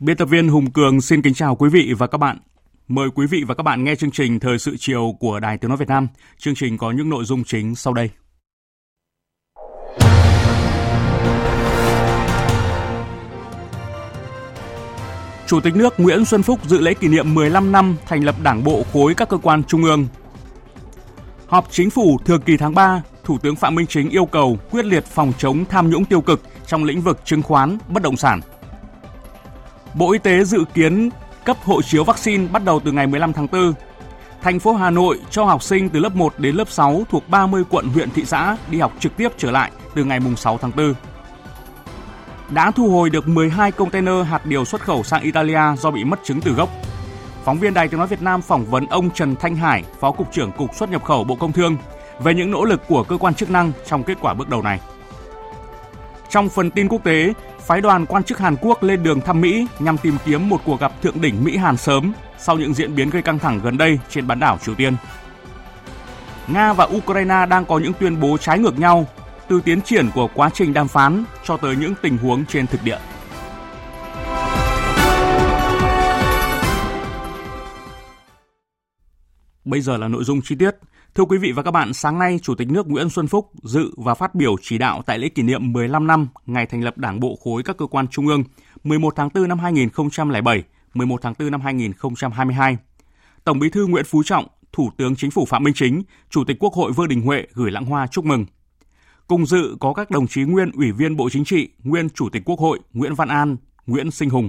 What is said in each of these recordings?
Biên tập viên Hùng Cường xin kính chào quý vị và các bạn. Mời quý vị và các bạn nghe chương trình Thời sự chiều của Đài Tiếng Nói Việt Nam. Chương trình có những nội dung chính sau đây. Chủ tịch nước Nguyễn Xuân Phúc dự lễ kỷ niệm 15 năm thành lập Đảng bộ khối các cơ quan trung ương. Họp chính phủ thường kỳ tháng 3, Thủ tướng Phạm Minh Chính yêu cầu quyết liệt phòng chống tham nhũng tiêu cực trong lĩnh vực chứng khoán, bất động sản – Bộ Y tế dự kiến cấp hộ chiếu vaccine bắt đầu từ ngày 15 tháng 4. Thành phố Hà Nội cho học sinh từ lớp 1 đến lớp 6 thuộc 30 quận huyện thị xã đi học trực tiếp trở lại từ ngày 6 tháng 4. Đã thu hồi được 12 container hạt điều xuất khẩu sang Italia do bị mất chứng từ gốc. Phóng viên Đài Tiếng Nói Việt Nam phỏng vấn ông Trần Thanh Hải, Phó Cục trưởng Cục xuất nhập khẩu Bộ Công Thương về những nỗ lực của cơ quan chức năng trong kết quả bước đầu này. Trong phần tin quốc tế, phái đoàn quan chức Hàn Quốc lên đường thăm Mỹ nhằm tìm kiếm một cuộc gặp thượng đỉnh Mỹ-Hàn sớm sau những diễn biến gây căng thẳng gần đây trên bán đảo Triều Tiên. Nga và Ukraine đang có những tuyên bố trái ngược nhau từ tiến triển của quá trình đàm phán cho tới những tình huống trên thực địa. Bây giờ là nội dung chi tiết. Thưa quý vị và các bạn, sáng nay Chủ tịch nước Nguyễn Xuân Phúc dự và phát biểu chỉ đạo tại lễ kỷ niệm 15 năm ngày thành lập Đảng bộ khối các cơ quan trung ương 11 tháng 4 năm 2007, 11 tháng 4 năm 2022. Tổng Bí thư Nguyễn Phú Trọng, Thủ tướng Chính phủ Phạm Minh Chính, Chủ tịch Quốc hội Vương Đình Huệ gửi lãng hoa chúc mừng. Cùng dự có các đồng chí nguyên Ủy viên Bộ Chính trị, nguyên Chủ tịch Quốc hội Nguyễn Văn An, Nguyễn Sinh Hùng.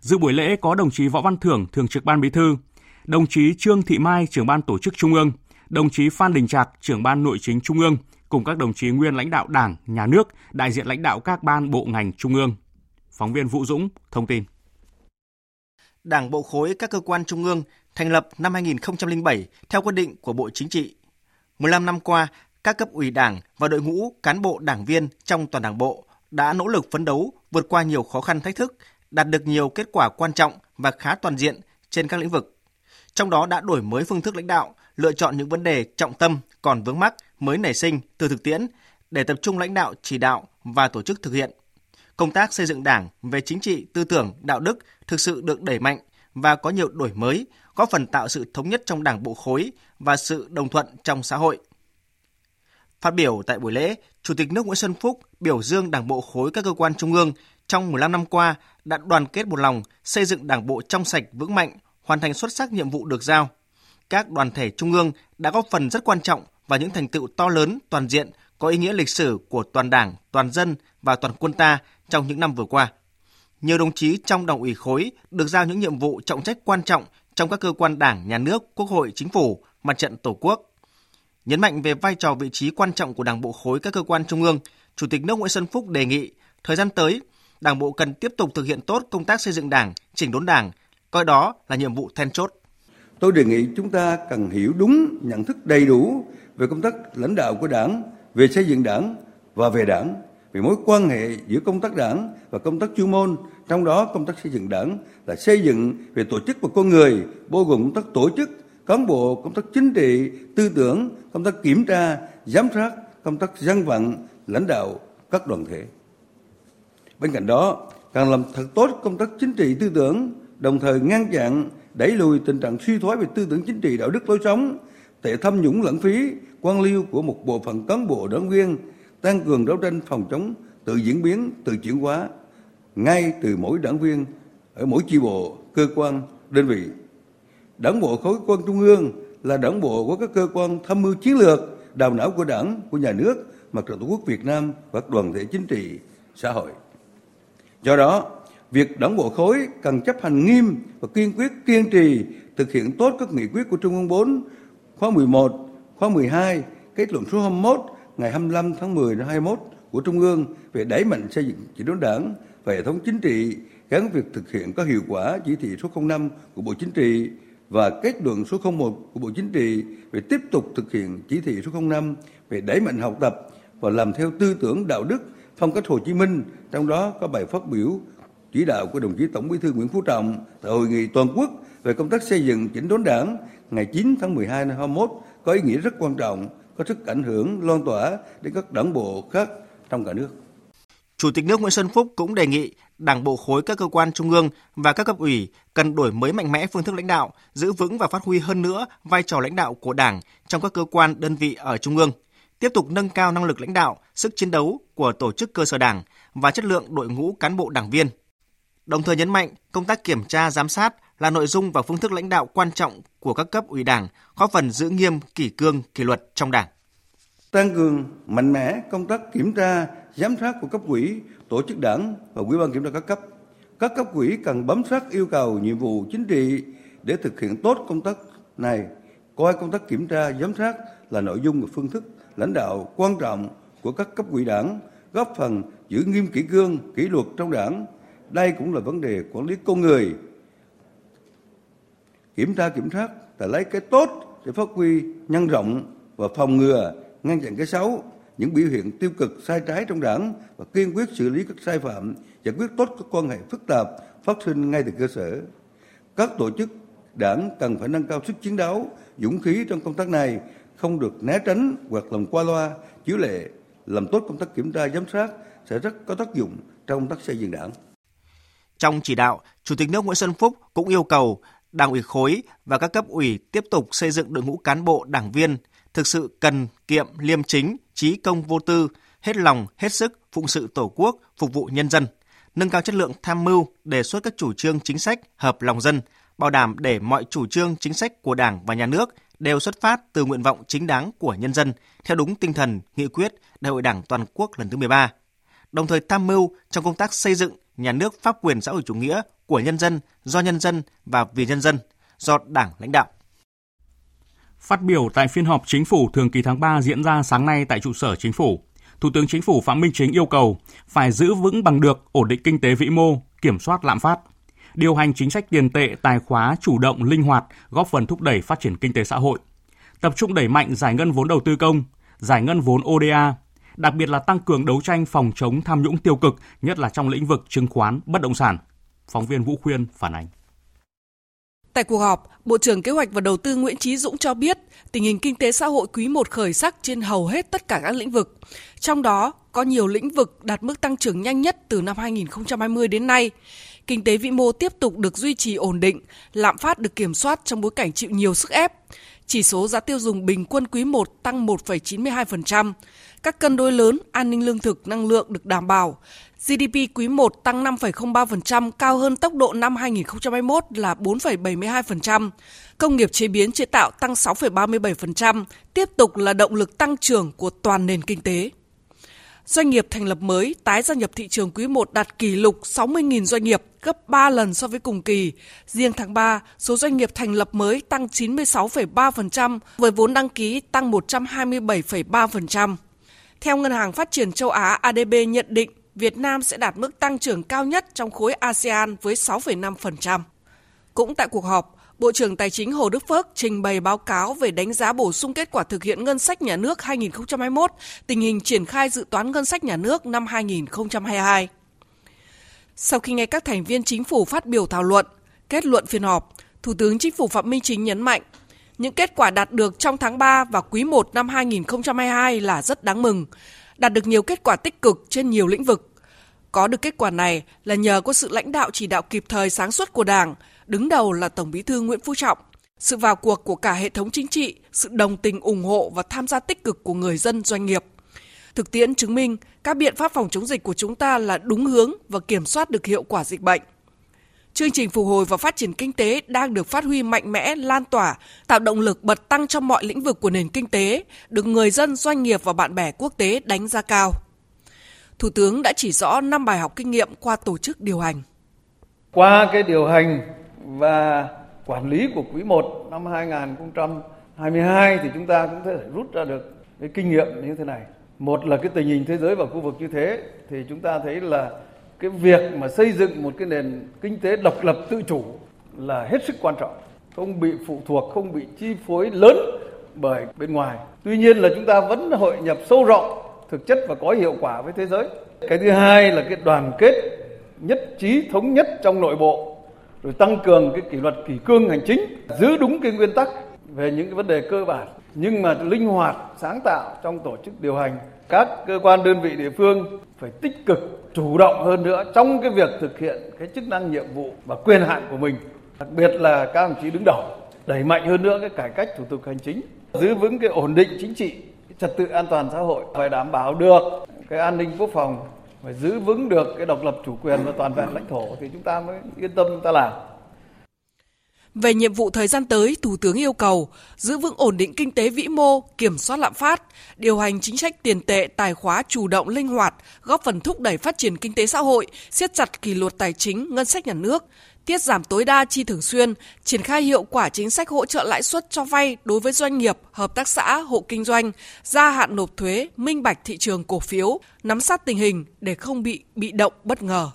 Dự buổi lễ có đồng chí Võ Văn Thưởng, Thường trực Ban Bí thư, đồng chí Trương Thị Mai, trưởng ban tổ chức Trung ương, đồng chí Phan Đình Trạc, trưởng ban nội chính Trung ương, cùng các đồng chí nguyên lãnh đạo Đảng, Nhà nước, đại diện lãnh đạo các ban bộ ngành Trung ương. Phóng viên Vũ Dũng thông tin. Đảng bộ khối các cơ quan trung ương thành lập năm 2007 theo quyết định của Bộ Chính trị. 15 năm qua, các cấp ủy Đảng và đội ngũ cán bộ đảng viên trong toàn Đảng bộ đã nỗ lực phấn đấu vượt qua nhiều khó khăn thách thức, đạt được nhiều kết quả quan trọng và khá toàn diện trên các lĩnh vực. Trong đó đã đổi mới phương thức lãnh đạo, lựa chọn những vấn đề trọng tâm còn vướng mắc mới nảy sinh từ thực tiễn để tập trung lãnh đạo chỉ đạo và tổ chức thực hiện. Công tác xây dựng Đảng về chính trị, tư tưởng, đạo đức thực sự được đẩy mạnh và có nhiều đổi mới, góp phần tạo sự thống nhất trong Đảng bộ khối và sự đồng thuận trong xã hội. Phát biểu tại buổi lễ, Chủ tịch nước Nguyễn Xuân Phúc biểu dương Đảng bộ khối các cơ quan trung ương trong 15 năm qua đã đoàn kết một lòng xây dựng Đảng bộ trong sạch vững mạnh, hoàn thành xuất sắc nhiệm vụ được giao – các đoàn thể trung ương đã góp phần rất quan trọng vào những thành tựu to lớn, toàn diện, có ý nghĩa lịch sử của toàn Đảng, toàn dân và toàn quân ta trong những năm vừa qua. Nhiều đồng chí trong Đảng ủy khối được giao những nhiệm vụ trọng trách quan trọng trong các cơ quan Đảng, Nhà nước, Quốc hội, Chính phủ, Mặt trận Tổ quốc. Nhấn mạnh về vai trò vị trí quan trọng của Đảng bộ khối các cơ quan trung ương, Chủ tịch nước Nguyễn Xuân Phúc đề nghị thời gian tới, Đảng bộ cần tiếp tục thực hiện tốt công tác xây dựng Đảng, chỉnh đốn Đảng, coi đó là nhiệm vụ then chốt. Tôi đề nghị chúng ta cần hiểu đúng, nhận thức đầy đủ về công tác lãnh đạo của Đảng, về xây dựng Đảng và về Đảng, về mối quan hệ giữa công tác Đảng và công tác chuyên môn, trong đó công tác xây dựng Đảng là xây dựng về tổ chức và con người, bao gồm công tác tổ chức, cán bộ, công tác chính trị, tư tưởng, công tác kiểm tra, giám sát, công tác dân vận, lãnh đạo các đoàn thể. Bên cạnh đó, cần làm thật tốt công tác chính trị tư tưởng, đồng thời ngăn chặn đẩy lùi tình trạng suy thoái về tư tưởng chính trị đạo đức lối sống tệ tham nhũng lãng phí quan liêu của một bộ phận cán bộ đảng viên tăng cường đấu tranh phòng chống tự diễn biến tự chuyển hóa ngay từ mỗi đảng viên ở mỗi chi bộ cơ quan đơn vị đảng bộ khối quan trung ương là đảng bộ của các cơ quan tham mưu chiến lược đào não của đảng của nhà nước Mặt trận Tổ quốc Việt Nam và các đoàn thể chính trị, xã hội. Do đó, việc đảng bộ khối cần chấp hành nghiêm và kiên quyết kiên trì thực hiện tốt các nghị quyết của Trung ương 4 khóa 11, khóa 12, kết luận số 21 ngày 25 tháng 10 năm 21 của Trung ương về đẩy mạnh xây dựng chỉ đốn đảng và hệ thống chính trị gắn việc thực hiện có hiệu quả chỉ thị số 05 của Bộ Chính trị và kết luận số 01 của Bộ Chính trị về tiếp tục thực hiện chỉ thị số 05 về đẩy mạnh học tập và làm theo tư tưởng đạo đức phong cách Hồ Chí Minh, trong đó có bài phát biểu chỉ đạo của đồng chí Tổng Bí thư Nguyễn Phú Trọng tại hội nghị toàn quốc về công tác xây dựng chỉnh đốn đảng ngày 9 tháng 12 năm 21 có ý nghĩa rất quan trọng, có sức ảnh hưởng loan tỏa đến các đảng bộ khác trong cả nước. Chủ tịch nước Nguyễn Xuân Phúc cũng đề nghị Đảng bộ khối các cơ quan trung ương và các cấp ủy cần đổi mới mạnh mẽ phương thức lãnh đạo, giữ vững và phát huy hơn nữa vai trò lãnh đạo của Đảng trong các cơ quan đơn vị ở trung ương, tiếp tục nâng cao năng lực lãnh đạo, sức chiến đấu của tổ chức cơ sở Đảng và chất lượng đội ngũ cán bộ đảng viên. Đồng thời nhấn mạnh công tác kiểm tra giám sát là nội dung và phương thức lãnh đạo quan trọng của các cấp ủy Đảng, góp phần giữ nghiêm kỷ cương kỷ luật trong Đảng. Tăng cường mạnh mẽ công tác kiểm tra, giám sát của cấp ủy, tổ chức đảng và ủy ban kiểm tra các cấp. Các cấp ủy cần bám sát yêu cầu nhiệm vụ chính trị để thực hiện tốt công tác này, coi công tác kiểm tra, giám sát là nội dung và phương thức lãnh đạo quan trọng của các cấp ủy đảng, góp phần giữ nghiêm kỷ cương, kỷ luật trong đảng. Đây cũng là vấn đề quản lý con người. Kiểm tra kiểm soát là lấy cái tốt để phát huy nhân rộng và phòng ngừa, ngăn chặn cái xấu, những biểu hiện tiêu cực sai trái trong đảng và kiên quyết xử lý các sai phạm, giải quyết tốt các quan hệ phức tạp phát sinh ngay từ cơ sở. Các tổ chức đảng cần phải nâng cao sức chiến đấu, dũng khí trong công tác này, không được né tránh hoặc làm qua loa, chiếu lệ, làm tốt công tác kiểm tra giám sát sẽ rất có tác dụng trong công tác xây dựng đảng. Trong chỉ đạo, Chủ tịch nước Nguyễn Xuân Phúc cũng yêu cầu Đảng ủy khối và các cấp ủy tiếp tục xây dựng đội ngũ cán bộ đảng viên thực sự cần kiệm liêm chính, trí công vô tư, hết lòng, hết sức phụng sự Tổ quốc, phục vụ nhân dân, nâng cao chất lượng tham mưu, đề xuất các chủ trương chính sách hợp lòng dân, bảo đảm để mọi chủ trương chính sách của Đảng và Nhà nước đều xuất phát từ nguyện vọng chính đáng của nhân dân, theo đúng tinh thần nghị quyết Đại hội Đảng toàn quốc lần thứ 13. Đồng thời tham mưu trong công tác xây dựng nhà nước pháp quyền xã hội chủ nghĩa của nhân dân, do nhân dân và vì nhân dân, do Đảng lãnh đạo. Phát biểu tại phiên họp chính phủ thường kỳ tháng 3 diễn ra sáng nay tại trụ sở chính phủ, Thủ tướng Chính phủ Phạm Minh Chính yêu cầu phải giữ vững bằng được ổn định kinh tế vĩ mô, kiểm soát lạm phát, điều hành chính sách tiền tệ tài khóa chủ động linh hoạt, góp phần thúc đẩy phát triển kinh tế xã hội. Tập trung đẩy mạnh giải ngân vốn đầu tư công, giải ngân vốn ODA, đặc biệt là tăng cường đấu tranh phòng chống tham nhũng tiêu cực, nhất là trong lĩnh vực chứng khoán, bất động sản. Phóng viên Vũ Khuyên phản ánh. Tại cuộc họp, Bộ trưởng Kế hoạch và Đầu tư Nguyễn Chí Dũng cho biết tình hình kinh tế xã hội quý 1 khởi sắc trên hầu hết tất cả các lĩnh vực. Trong đó, có nhiều lĩnh vực đạt mức tăng trưởng nhanh nhất từ năm 2020 đến nay. Kinh tế vĩ mô tiếp tục được duy trì ổn định, lạm phát được kiểm soát trong bối cảnh chịu nhiều sức ép. Chỉ số giá tiêu dùng bình quân quý 1 tăng 1,92%. Các cân đối lớn an ninh lương thực, năng lượng được đảm bảo. GDP quý 1 tăng 5,03%, cao hơn tốc độ năm 2021 là 4,72%. Công nghiệp chế biến chế tạo tăng 6,37%, tiếp tục là động lực tăng trưởng của toàn nền kinh tế. Doanh nghiệp thành lập mới tái gia nhập thị trường quý 1 đạt kỷ lục 60.000 doanh nghiệp, gấp 3 lần so với cùng kỳ. Riêng tháng 3, số doanh nghiệp thành lập mới tăng 96,3%, với vốn đăng ký tăng 127,3%. Theo Ngân hàng Phát triển châu Á ADB nhận định, Việt Nam sẽ đạt mức tăng trưởng cao nhất trong khối ASEAN với 6,5%. Cũng tại cuộc họp, Bộ trưởng Tài chính Hồ Đức Phước trình bày báo cáo về đánh giá bổ sung kết quả thực hiện ngân sách nhà nước 2021, tình hình triển khai dự toán ngân sách nhà nước năm 2022. Sau khi nghe các thành viên chính phủ phát biểu thảo luận, kết luận phiên họp, Thủ tướng Chính phủ Phạm Minh Chính nhấn mạnh, những kết quả đạt được trong tháng 3 và quý 1 năm 2022 là rất đáng mừng, đạt được nhiều kết quả tích cực trên nhiều lĩnh vực. Có được kết quả này là nhờ có sự lãnh đạo chỉ đạo kịp thời sáng suốt của Đảng, đứng đầu là Tổng Bí thư Nguyễn Phú Trọng, sự vào cuộc của cả hệ thống chính trị, sự đồng tình ủng hộ và tham gia tích cực của người dân doanh nghiệp. Thực tiễn chứng minh các biện pháp phòng chống dịch của chúng ta là đúng hướng và kiểm soát được hiệu quả dịch bệnh. Chương trình phục hồi và phát triển kinh tế đang được phát huy mạnh mẽ, lan tỏa, tạo động lực bật tăng trong mọi lĩnh vực của nền kinh tế, được người dân, doanh nghiệp và bạn bè quốc tế đánh giá cao. Thủ tướng đã chỉ rõ 5 bài học kinh nghiệm qua tổ chức điều hành. Qua cái điều hành và quản lý của quý 1 năm 2022 thì chúng ta cũng có thể rút ra được cái kinh nghiệm như thế này. Một là cái tình hình thế giới và khu vực như thế thì chúng ta thấy là cái việc mà xây dựng một cái nền kinh tế độc lập tự chủ là hết sức quan trọng, không bị phụ thuộc, không bị chi phối lớn bởi bên ngoài. Tuy nhiên là chúng ta vẫn hội nhập sâu rộng, thực chất và có hiệu quả với thế giới. Cái thứ hai là cái đoàn kết nhất trí thống nhất trong nội bộ rồi tăng cường cái kỷ luật kỷ cương hành chính giữ đúng cái nguyên tắc về những cái vấn đề cơ bản nhưng mà linh hoạt sáng tạo trong tổ chức điều hành các cơ quan đơn vị địa phương phải tích cực, chủ động hơn nữa trong cái việc thực hiện cái chức năng nhiệm vụ và quyền hạn của mình. Đặc biệt là các đồng chí đứng đầu đẩy mạnh hơn nữa cái cải cách thủ tục hành chính, giữ vững cái ổn định chính trị, cái trật tự an toàn xã hội phải đảm bảo được cái an ninh quốc phòng, phải giữ vững được cái độc lập chủ quyền và toàn vẹn lãnh thổ thì chúng ta mới yên tâm chúng ta làm về nhiệm vụ thời gian tới, Thủ tướng yêu cầu giữ vững ổn định kinh tế vĩ mô, kiểm soát lạm phát, điều hành chính sách tiền tệ tài khóa chủ động linh hoạt, góp phần thúc đẩy phát triển kinh tế xã hội, siết chặt kỷ luật tài chính, ngân sách nhà nước, tiết giảm tối đa chi thường xuyên, triển khai hiệu quả chính sách hỗ trợ lãi suất cho vay đối với doanh nghiệp, hợp tác xã, hộ kinh doanh, gia hạn nộp thuế, minh bạch thị trường cổ phiếu, nắm sát tình hình để không bị bị động bất ngờ.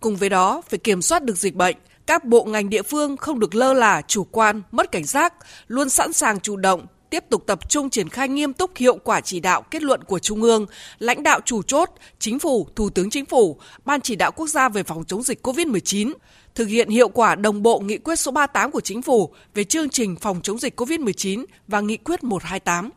Cùng với đó, phải kiểm soát được dịch bệnh, các bộ ngành địa phương không được lơ là, chủ quan, mất cảnh giác, luôn sẵn sàng chủ động, tiếp tục tập trung triển khai nghiêm túc hiệu quả chỉ đạo kết luận của Trung ương, lãnh đạo chủ chốt, Chính phủ, Thủ tướng Chính phủ, Ban chỉ đạo quốc gia về phòng chống dịch COVID-19, thực hiện hiệu quả đồng bộ nghị quyết số 38 của Chính phủ về chương trình phòng chống dịch COVID-19 và nghị quyết 128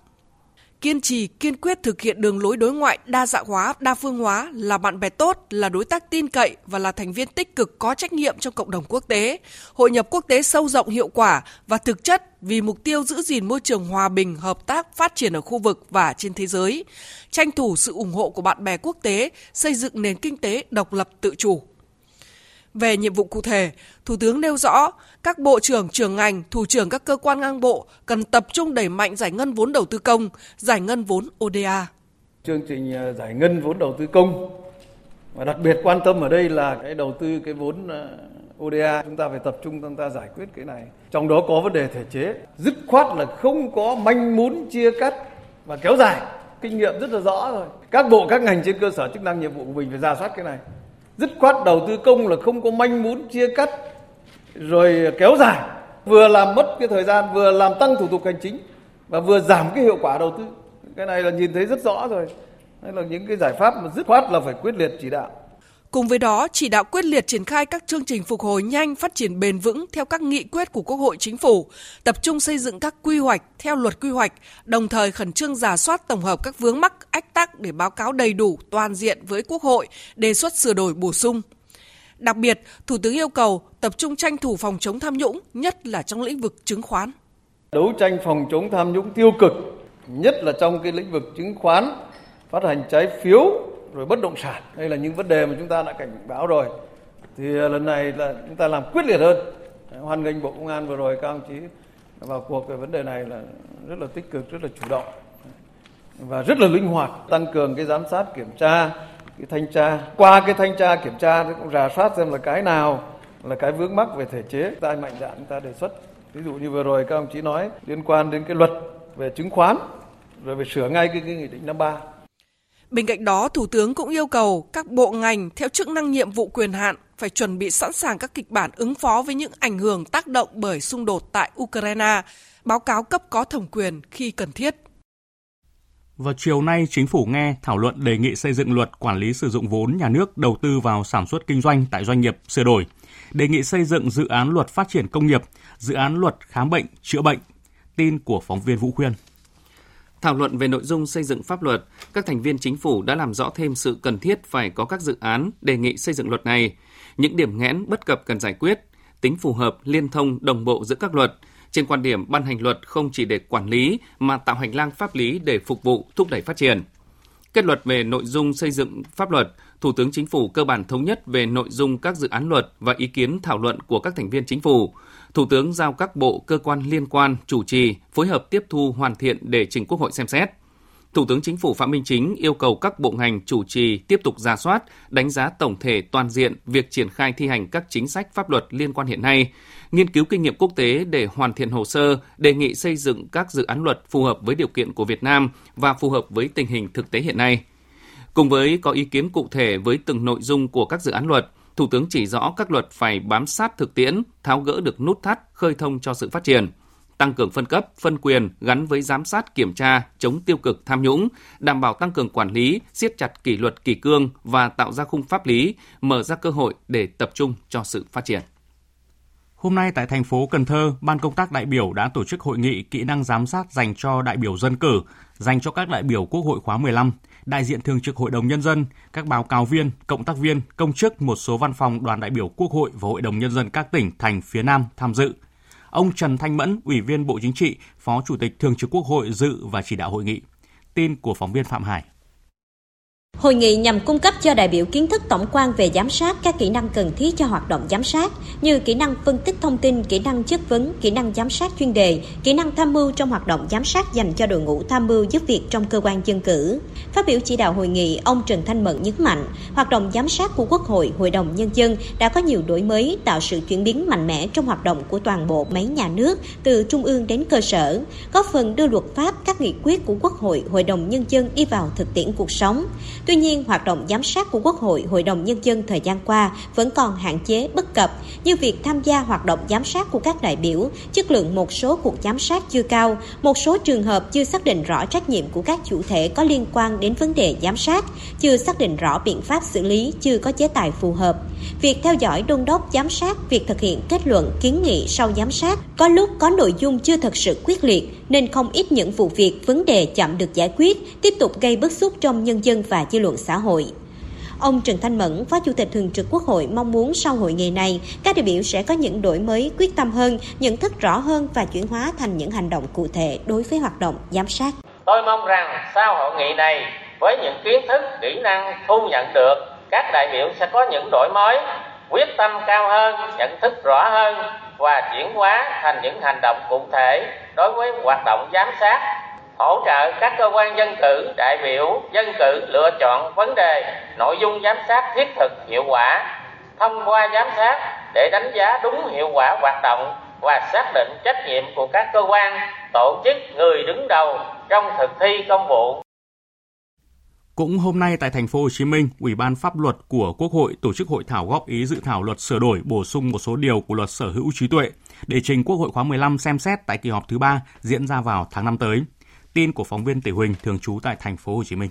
kiên trì kiên quyết thực hiện đường lối đối ngoại đa dạng hóa, đa phương hóa là bạn bè tốt, là đối tác tin cậy và là thành viên tích cực có trách nhiệm trong cộng đồng quốc tế, hội nhập quốc tế sâu rộng hiệu quả và thực chất vì mục tiêu giữ gìn môi trường hòa bình, hợp tác, phát triển ở khu vực và trên thế giới, tranh thủ sự ủng hộ của bạn bè quốc tế, xây dựng nền kinh tế độc lập tự chủ. Về nhiệm vụ cụ thể, Thủ tướng nêu rõ các bộ trưởng, trưởng ngành, thủ trưởng các cơ quan ngang bộ cần tập trung đẩy mạnh giải ngân vốn đầu tư công, giải ngân vốn ODA. Chương trình à, giải ngân vốn đầu tư công và đặc biệt quan tâm ở đây là cái đầu tư cái vốn à, ODA chúng ta phải tập trung chúng ta giải quyết cái này. Trong đó có vấn đề thể chế, dứt khoát là không có manh mún chia cắt và kéo dài. Kinh nghiệm rất là rõ rồi. Các bộ các ngành trên cơ sở chức năng nhiệm vụ của mình phải ra soát cái này dứt khoát đầu tư công là không có manh mún, chia cắt, rồi kéo dài. Vừa làm mất cái thời gian, vừa làm tăng thủ tục hành chính, và vừa giảm cái hiệu quả đầu tư. Cái này là nhìn thấy rất rõ rồi. Đây là những cái giải pháp mà dứt khoát là phải quyết liệt chỉ đạo. Cùng với đó, chỉ đạo quyết liệt triển khai các chương trình phục hồi nhanh, phát triển bền vững theo các nghị quyết của Quốc hội Chính phủ, tập trung xây dựng các quy hoạch theo luật quy hoạch, đồng thời khẩn trương giả soát tổng hợp các vướng mắc, ách tắc để báo cáo đầy đủ, toàn diện với Quốc hội, đề xuất sửa đổi bổ sung. Đặc biệt, Thủ tướng yêu cầu tập trung tranh thủ phòng chống tham nhũng, nhất là trong lĩnh vực chứng khoán. Đấu tranh phòng chống tham nhũng tiêu cực, nhất là trong cái lĩnh vực chứng khoán, phát hành trái phiếu rồi bất động sản. Đây là những vấn đề mà chúng ta đã cảnh báo rồi. Thì à, lần này là chúng ta làm quyết liệt hơn. Hoan nghênh bộ công an vừa rồi các ông chí vào cuộc về vấn đề này là rất là tích cực rất là chủ động. Và rất là linh hoạt tăng cường cái giám sát kiểm tra cái thanh tra. Qua cái thanh tra kiểm tra thì cũng rà soát xem là cái nào là cái vướng mắc về thể chế ta mạnh dạn chúng ta đề xuất. Ví dụ như vừa rồi các ông chí nói liên quan đến cái luật về chứng khoán rồi về sửa ngay cái, cái nghị định năm ba. Bên cạnh đó, Thủ tướng cũng yêu cầu các bộ ngành theo chức năng nhiệm vụ quyền hạn phải chuẩn bị sẵn sàng các kịch bản ứng phó với những ảnh hưởng tác động bởi xung đột tại Ukraine, báo cáo cấp có thẩm quyền khi cần thiết. Vào chiều nay, chính phủ nghe thảo luận đề nghị xây dựng luật quản lý sử dụng vốn nhà nước đầu tư vào sản xuất kinh doanh tại doanh nghiệp sửa đổi, đề nghị xây dựng dự án luật phát triển công nghiệp, dự án luật khám bệnh, chữa bệnh. Tin của phóng viên Vũ Khuyên. Thảo luận về nội dung xây dựng pháp luật, các thành viên chính phủ đã làm rõ thêm sự cần thiết phải có các dự án đề nghị xây dựng luật này, những điểm nghẽn bất cập cần giải quyết, tính phù hợp, liên thông, đồng bộ giữa các luật, trên quan điểm ban hành luật không chỉ để quản lý mà tạo hành lang pháp lý để phục vụ thúc đẩy phát triển. Kết luật về nội dung xây dựng pháp luật, Thủ tướng Chính phủ cơ bản thống nhất về nội dung các dự án luật và ý kiến thảo luận của các thành viên chính phủ. Thủ tướng giao các bộ cơ quan liên quan chủ trì phối hợp tiếp thu hoàn thiện để trình Quốc hội xem xét. Thủ tướng Chính phủ Phạm Minh Chính yêu cầu các bộ ngành chủ trì tiếp tục ra soát, đánh giá tổng thể toàn diện việc triển khai thi hành các chính sách pháp luật liên quan hiện nay, nghiên cứu kinh nghiệm quốc tế để hoàn thiện hồ sơ, đề nghị xây dựng các dự án luật phù hợp với điều kiện của Việt Nam và phù hợp với tình hình thực tế hiện nay. Cùng với có ý kiến cụ thể với từng nội dung của các dự án luật, Thủ tướng chỉ rõ các luật phải bám sát thực tiễn, tháo gỡ được nút thắt, khơi thông cho sự phát triển tăng cường phân cấp, phân quyền gắn với giám sát kiểm tra, chống tiêu cực tham nhũng, đảm bảo tăng cường quản lý, siết chặt kỷ luật kỷ cương và tạo ra khung pháp lý, mở ra cơ hội để tập trung cho sự phát triển. Hôm nay tại thành phố Cần Thơ, Ban công tác đại biểu đã tổ chức hội nghị kỹ năng giám sát dành cho đại biểu dân cử, dành cho các đại biểu Quốc hội khóa 15, đại diện thường trực Hội đồng Nhân dân, các báo cáo viên, cộng tác viên, công chức một số văn phòng đoàn đại biểu Quốc hội và Hội đồng Nhân dân các tỉnh, thành phía Nam tham dự. Ông Trần Thanh Mẫn, Ủy viên Bộ Chính trị, Phó Chủ tịch Thường trực Quốc hội dự và chỉ đạo hội nghị. Tin của phóng viên Phạm Hải. Hội nghị nhằm cung cấp cho đại biểu kiến thức tổng quan về giám sát các kỹ năng cần thiết cho hoạt động giám sát như kỹ năng phân tích thông tin, kỹ năng chất vấn, kỹ năng giám sát chuyên đề, kỹ năng tham mưu trong hoạt động giám sát dành cho đội ngũ tham mưu giúp việc trong cơ quan dân cử. Phát biểu chỉ đạo hội nghị, ông Trần Thanh Mẫn nhấn mạnh, hoạt động giám sát của Quốc hội, Hội đồng Nhân dân đã có nhiều đổi mới, tạo sự chuyển biến mạnh mẽ trong hoạt động của toàn bộ máy nhà nước, từ trung ương đến cơ sở, góp phần đưa luật pháp, các nghị quyết của Quốc hội, Hội đồng Nhân dân đi vào thực tiễn cuộc sống. Tuy nhiên, hoạt động giám sát của Quốc hội, Hội đồng Nhân dân thời gian qua vẫn còn hạn chế bất cập như việc tham gia hoạt động giám sát của các đại biểu, chất lượng một số cuộc giám sát chưa cao, một số trường hợp chưa xác định rõ trách nhiệm của các chủ thể có liên quan đến vấn đề giám sát, chưa xác định rõ biện pháp xử lý, chưa có chế tài phù hợp. Việc theo dõi đôn đốc giám sát, việc thực hiện kết luận kiến nghị sau giám sát có lúc có nội dung chưa thật sự quyết liệt nên không ít những vụ việc vấn đề chậm được giải quyết, tiếp tục gây bức xúc trong nhân dân và dư luận xã hội. Ông Trần Thanh Mẫn, Phó Chủ tịch Thường trực Quốc hội mong muốn sau hội nghị này, các đại biểu sẽ có những đổi mới quyết tâm hơn, nhận thức rõ hơn và chuyển hóa thành những hành động cụ thể đối với hoạt động giám sát. Tôi mong rằng sau hội nghị này, với những kiến thức, kỹ năng thu nhận được, các đại biểu sẽ có những đổi mới, quyết tâm cao hơn, nhận thức rõ hơn và chuyển hóa thành những hành động cụ thể đối với hoạt động giám sát hỗ trợ các cơ quan dân cử, đại biểu dân cử lựa chọn vấn đề, nội dung giám sát thiết thực hiệu quả, thông qua giám sát để đánh giá đúng hiệu quả hoạt động và xác định trách nhiệm của các cơ quan, tổ chức, người đứng đầu trong thực thi công vụ. Cũng hôm nay tại thành phố Hồ Chí Minh, Ủy ban pháp luật của Quốc hội tổ chức hội thảo góp ý dự thảo luật sửa đổi bổ sung một số điều của luật sở hữu trí tuệ để trình Quốc hội khóa 15 xem xét tại kỳ họp thứ ba diễn ra vào tháng 5 tới. Tin của phóng viên Tỷ Huỳnh thường trú tại thành phố Hồ Chí Minh.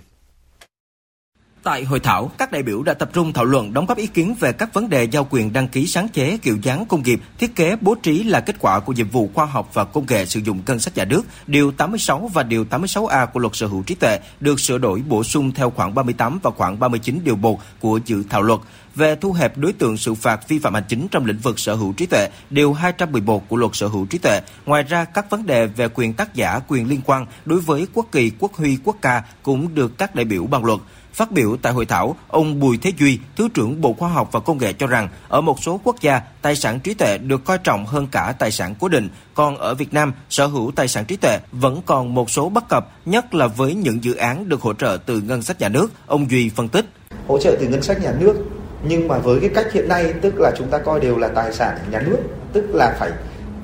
Tại hội thảo, các đại biểu đã tập trung thảo luận đóng góp ý kiến về các vấn đề giao quyền đăng ký sáng chế kiểu dáng công nghiệp, thiết kế bố trí là kết quả của nhiệm vụ khoa học và công nghệ sử dụng ngân sách nhà nước. Điều 86 và điều 86A của luật sở hữu trí tuệ được sửa đổi bổ sung theo khoảng 38 và khoảng 39 điều 1 của dự thảo luật về thu hẹp đối tượng xử phạt vi phạm hành chính trong lĩnh vực sở hữu trí tuệ, điều 211 của luật sở hữu trí tuệ. Ngoài ra, các vấn đề về quyền tác giả, quyền liên quan đối với quốc kỳ, quốc huy, quốc ca cũng được các đại biểu bàn luận. Phát biểu tại hội thảo, ông Bùi Thế Duy, Thứ trưởng Bộ Khoa học và Công nghệ cho rằng, ở một số quốc gia, tài sản trí tuệ được coi trọng hơn cả tài sản cố định, còn ở Việt Nam, sở hữu tài sản trí tuệ vẫn còn một số bất cập, nhất là với những dự án được hỗ trợ từ ngân sách nhà nước. Ông Duy phân tích. Hỗ trợ từ ngân sách nhà nước nhưng mà với cái cách hiện nay tức là chúng ta coi đều là tài sản nhà nước tức là phải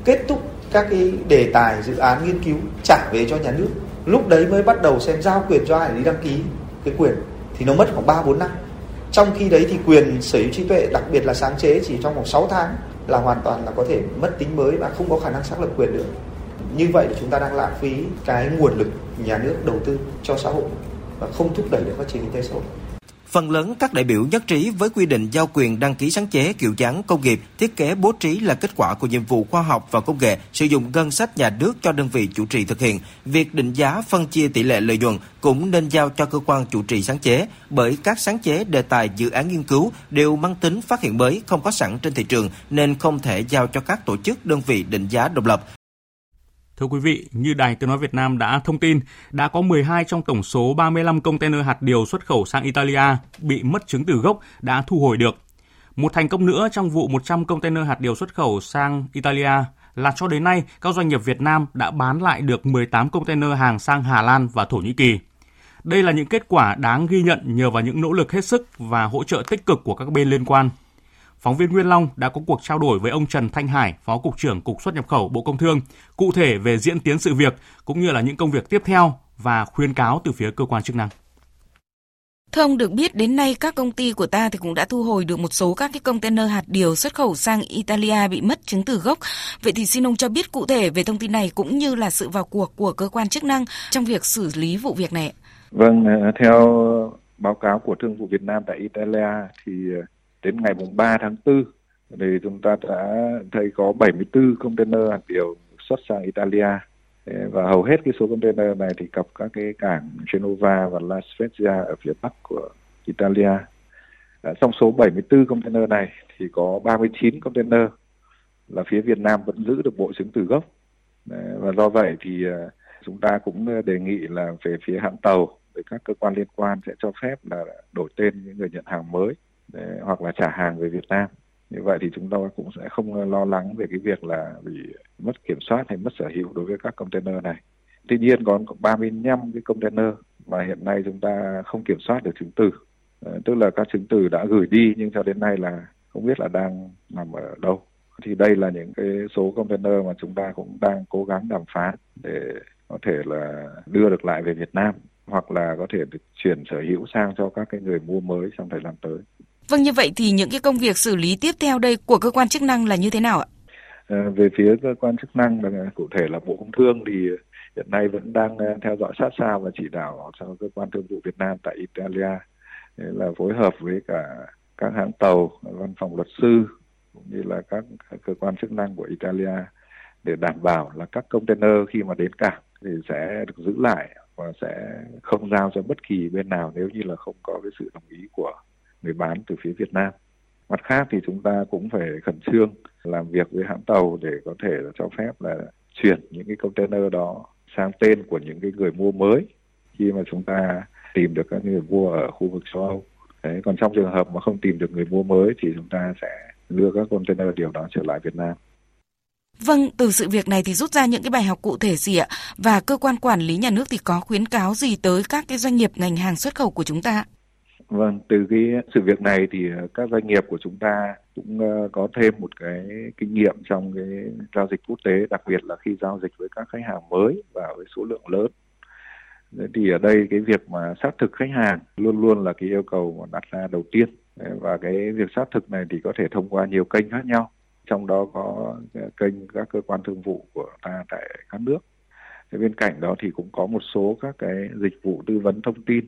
kết thúc các cái đề tài dự án nghiên cứu trả về cho nhà nước lúc đấy mới bắt đầu xem giao quyền cho ai để đi đăng ký cái quyền thì nó mất khoảng 3 4 năm. Trong khi đấy thì quyền sở hữu trí tuệ, đặc biệt là sáng chế, chỉ trong vòng 6 tháng là hoàn toàn là có thể mất tính mới và không có khả năng xác lập quyền được. Như vậy thì chúng ta đang lãng phí cái nguồn lực nhà nước đầu tư cho xã hội và không thúc đẩy được phát triển kinh tế xã hội. Phần lớn các đại biểu nhất trí với quy định giao quyền đăng ký sáng chế kiểu dáng công nghiệp, thiết kế bố trí là kết quả của nhiệm vụ khoa học và công nghệ, sử dụng ngân sách nhà nước cho đơn vị chủ trì thực hiện. Việc định giá phân chia tỷ lệ lợi nhuận cũng nên giao cho cơ quan chủ trì sáng chế, bởi các sáng chế đề tài dự án nghiên cứu đều mang tính phát hiện mới không có sẵn trên thị trường nên không thể giao cho các tổ chức đơn vị định giá độc lập. Thưa quý vị, như Đài Tiếng Nói Việt Nam đã thông tin, đã có 12 trong tổng số 35 container hạt điều xuất khẩu sang Italia bị mất chứng từ gốc đã thu hồi được. Một thành công nữa trong vụ 100 container hạt điều xuất khẩu sang Italia là cho đến nay các doanh nghiệp Việt Nam đã bán lại được 18 container hàng sang Hà Lan và Thổ Nhĩ Kỳ. Đây là những kết quả đáng ghi nhận nhờ vào những nỗ lực hết sức và hỗ trợ tích cực của các bên liên quan. Phóng viên Nguyên Long đã có cuộc trao đổi với ông Trần Thanh Hải, Phó Cục trưởng Cục xuất nhập khẩu Bộ Công Thương, cụ thể về diễn tiến sự việc cũng như là những công việc tiếp theo và khuyên cáo từ phía cơ quan chức năng. Thưa ông được biết đến nay các công ty của ta thì cũng đã thu hồi được một số các cái container hạt điều xuất khẩu sang Italia bị mất chứng từ gốc. Vậy thì xin ông cho biết cụ thể về thông tin này cũng như là sự vào cuộc của cơ quan chức năng trong việc xử lý vụ việc này. Vâng, ờ, theo báo cáo của Thương vụ Việt Nam tại Italia thì ờ, đến ngày mùng 3 tháng 4 thì chúng ta đã thấy có 74 container hạt điều xuất sang Italia và hầu hết cái số container này thì cập các cái cảng Genova và La Spezia ở phía bắc của Italia. À, trong số 74 container này thì có 39 container là phía Việt Nam vẫn giữ được bộ chứng từ gốc. Và do vậy thì à, chúng ta cũng ờ, đề nghị là về phía hãng tàu với các cơ quan liên quan sẽ cho phép là đổi tên những người nhận hàng mới để, hoặc là trả hàng về Việt Nam như vậy thì chúng tôi cũng sẽ không lo lắng về cái việc là bị mất kiểm soát hay mất sở hữu đối với các container này. Tuy nhiên có 35 cái container mà hiện nay chúng ta không kiểm soát được chứng từ. Ờ, tức là các chứng từ đã gửi đi nhưng cho đến nay là không biết là đang nằm ở đâu. Thì đây là những cái số container mà chúng ta cũng đang cố gắng đàm phán để có thể là đưa được lại về Việt Nam hoặc là có thể được chuyển sở hữu sang cho các cái người mua mới trong thời gian tới. Vâng như vậy thì những cái công việc xử lý tiếp theo đây của cơ quan chức năng là như thế nào ạ? À, về phía cơ quan chức năng cụ thể là Bộ Công Thương thì hiện nay vẫn đang ờ, theo dõi sát sao và chỉ đạo cho cơ quan thương vụ Việt Nam tại Italia là phối hợp với cả các hãng tàu, văn phòng luật sư cũng như là các cơ quan chức năng của Italia để đảm bảo là các container khi mà đến cảng thì sẽ được giữ lại và sẽ không giao cho bất kỳ bên nào nếu như là không có cái sự đồng ý của người bán từ phía Việt Nam. Mặt khác thì chúng ta cũng phải khẩn trương làm việc với hãng tàu để có thể là cho phép là chuyển những cái container đó sang tên của những cái người mua mới khi mà chúng ta tìm được các người mua ở khu vực châu Âu. Đấy, còn trong trường hợp mà không tìm được người mua mới thì chúng ta sẽ đưa các container điều đó trở lại Việt Nam. Vâng, từ sự việc này thì rút ra những cái bài học cụ thể gì ạ? Và cơ quan quản lý nhà nước thì có khuyến cáo gì tới các cái doanh nghiệp ngành hàng xuất khẩu của chúng ta? Vâng, từ cái sự việc này thì ờ, các doanh nghiệp của chúng ta cũng ờ, có thêm một cái kinh nghiệm trong cái giao dịch quốc tế, đặc biệt là khi giao dịch với các khách hàng mới và với số lượng lớn. Thế thì ở đây cái việc mà xác thực khách hàng luôn luôn là cái yêu cầu mà đặt ra đầu tiên và cái việc xác thực này thì có thể thông qua nhiều kênh khác nhau trong đó có ờ, kênh các cơ quan thương vụ của ta tại các nước. Thế bên cạnh đó thì cũng có một số các cái dịch vụ tư vấn thông tin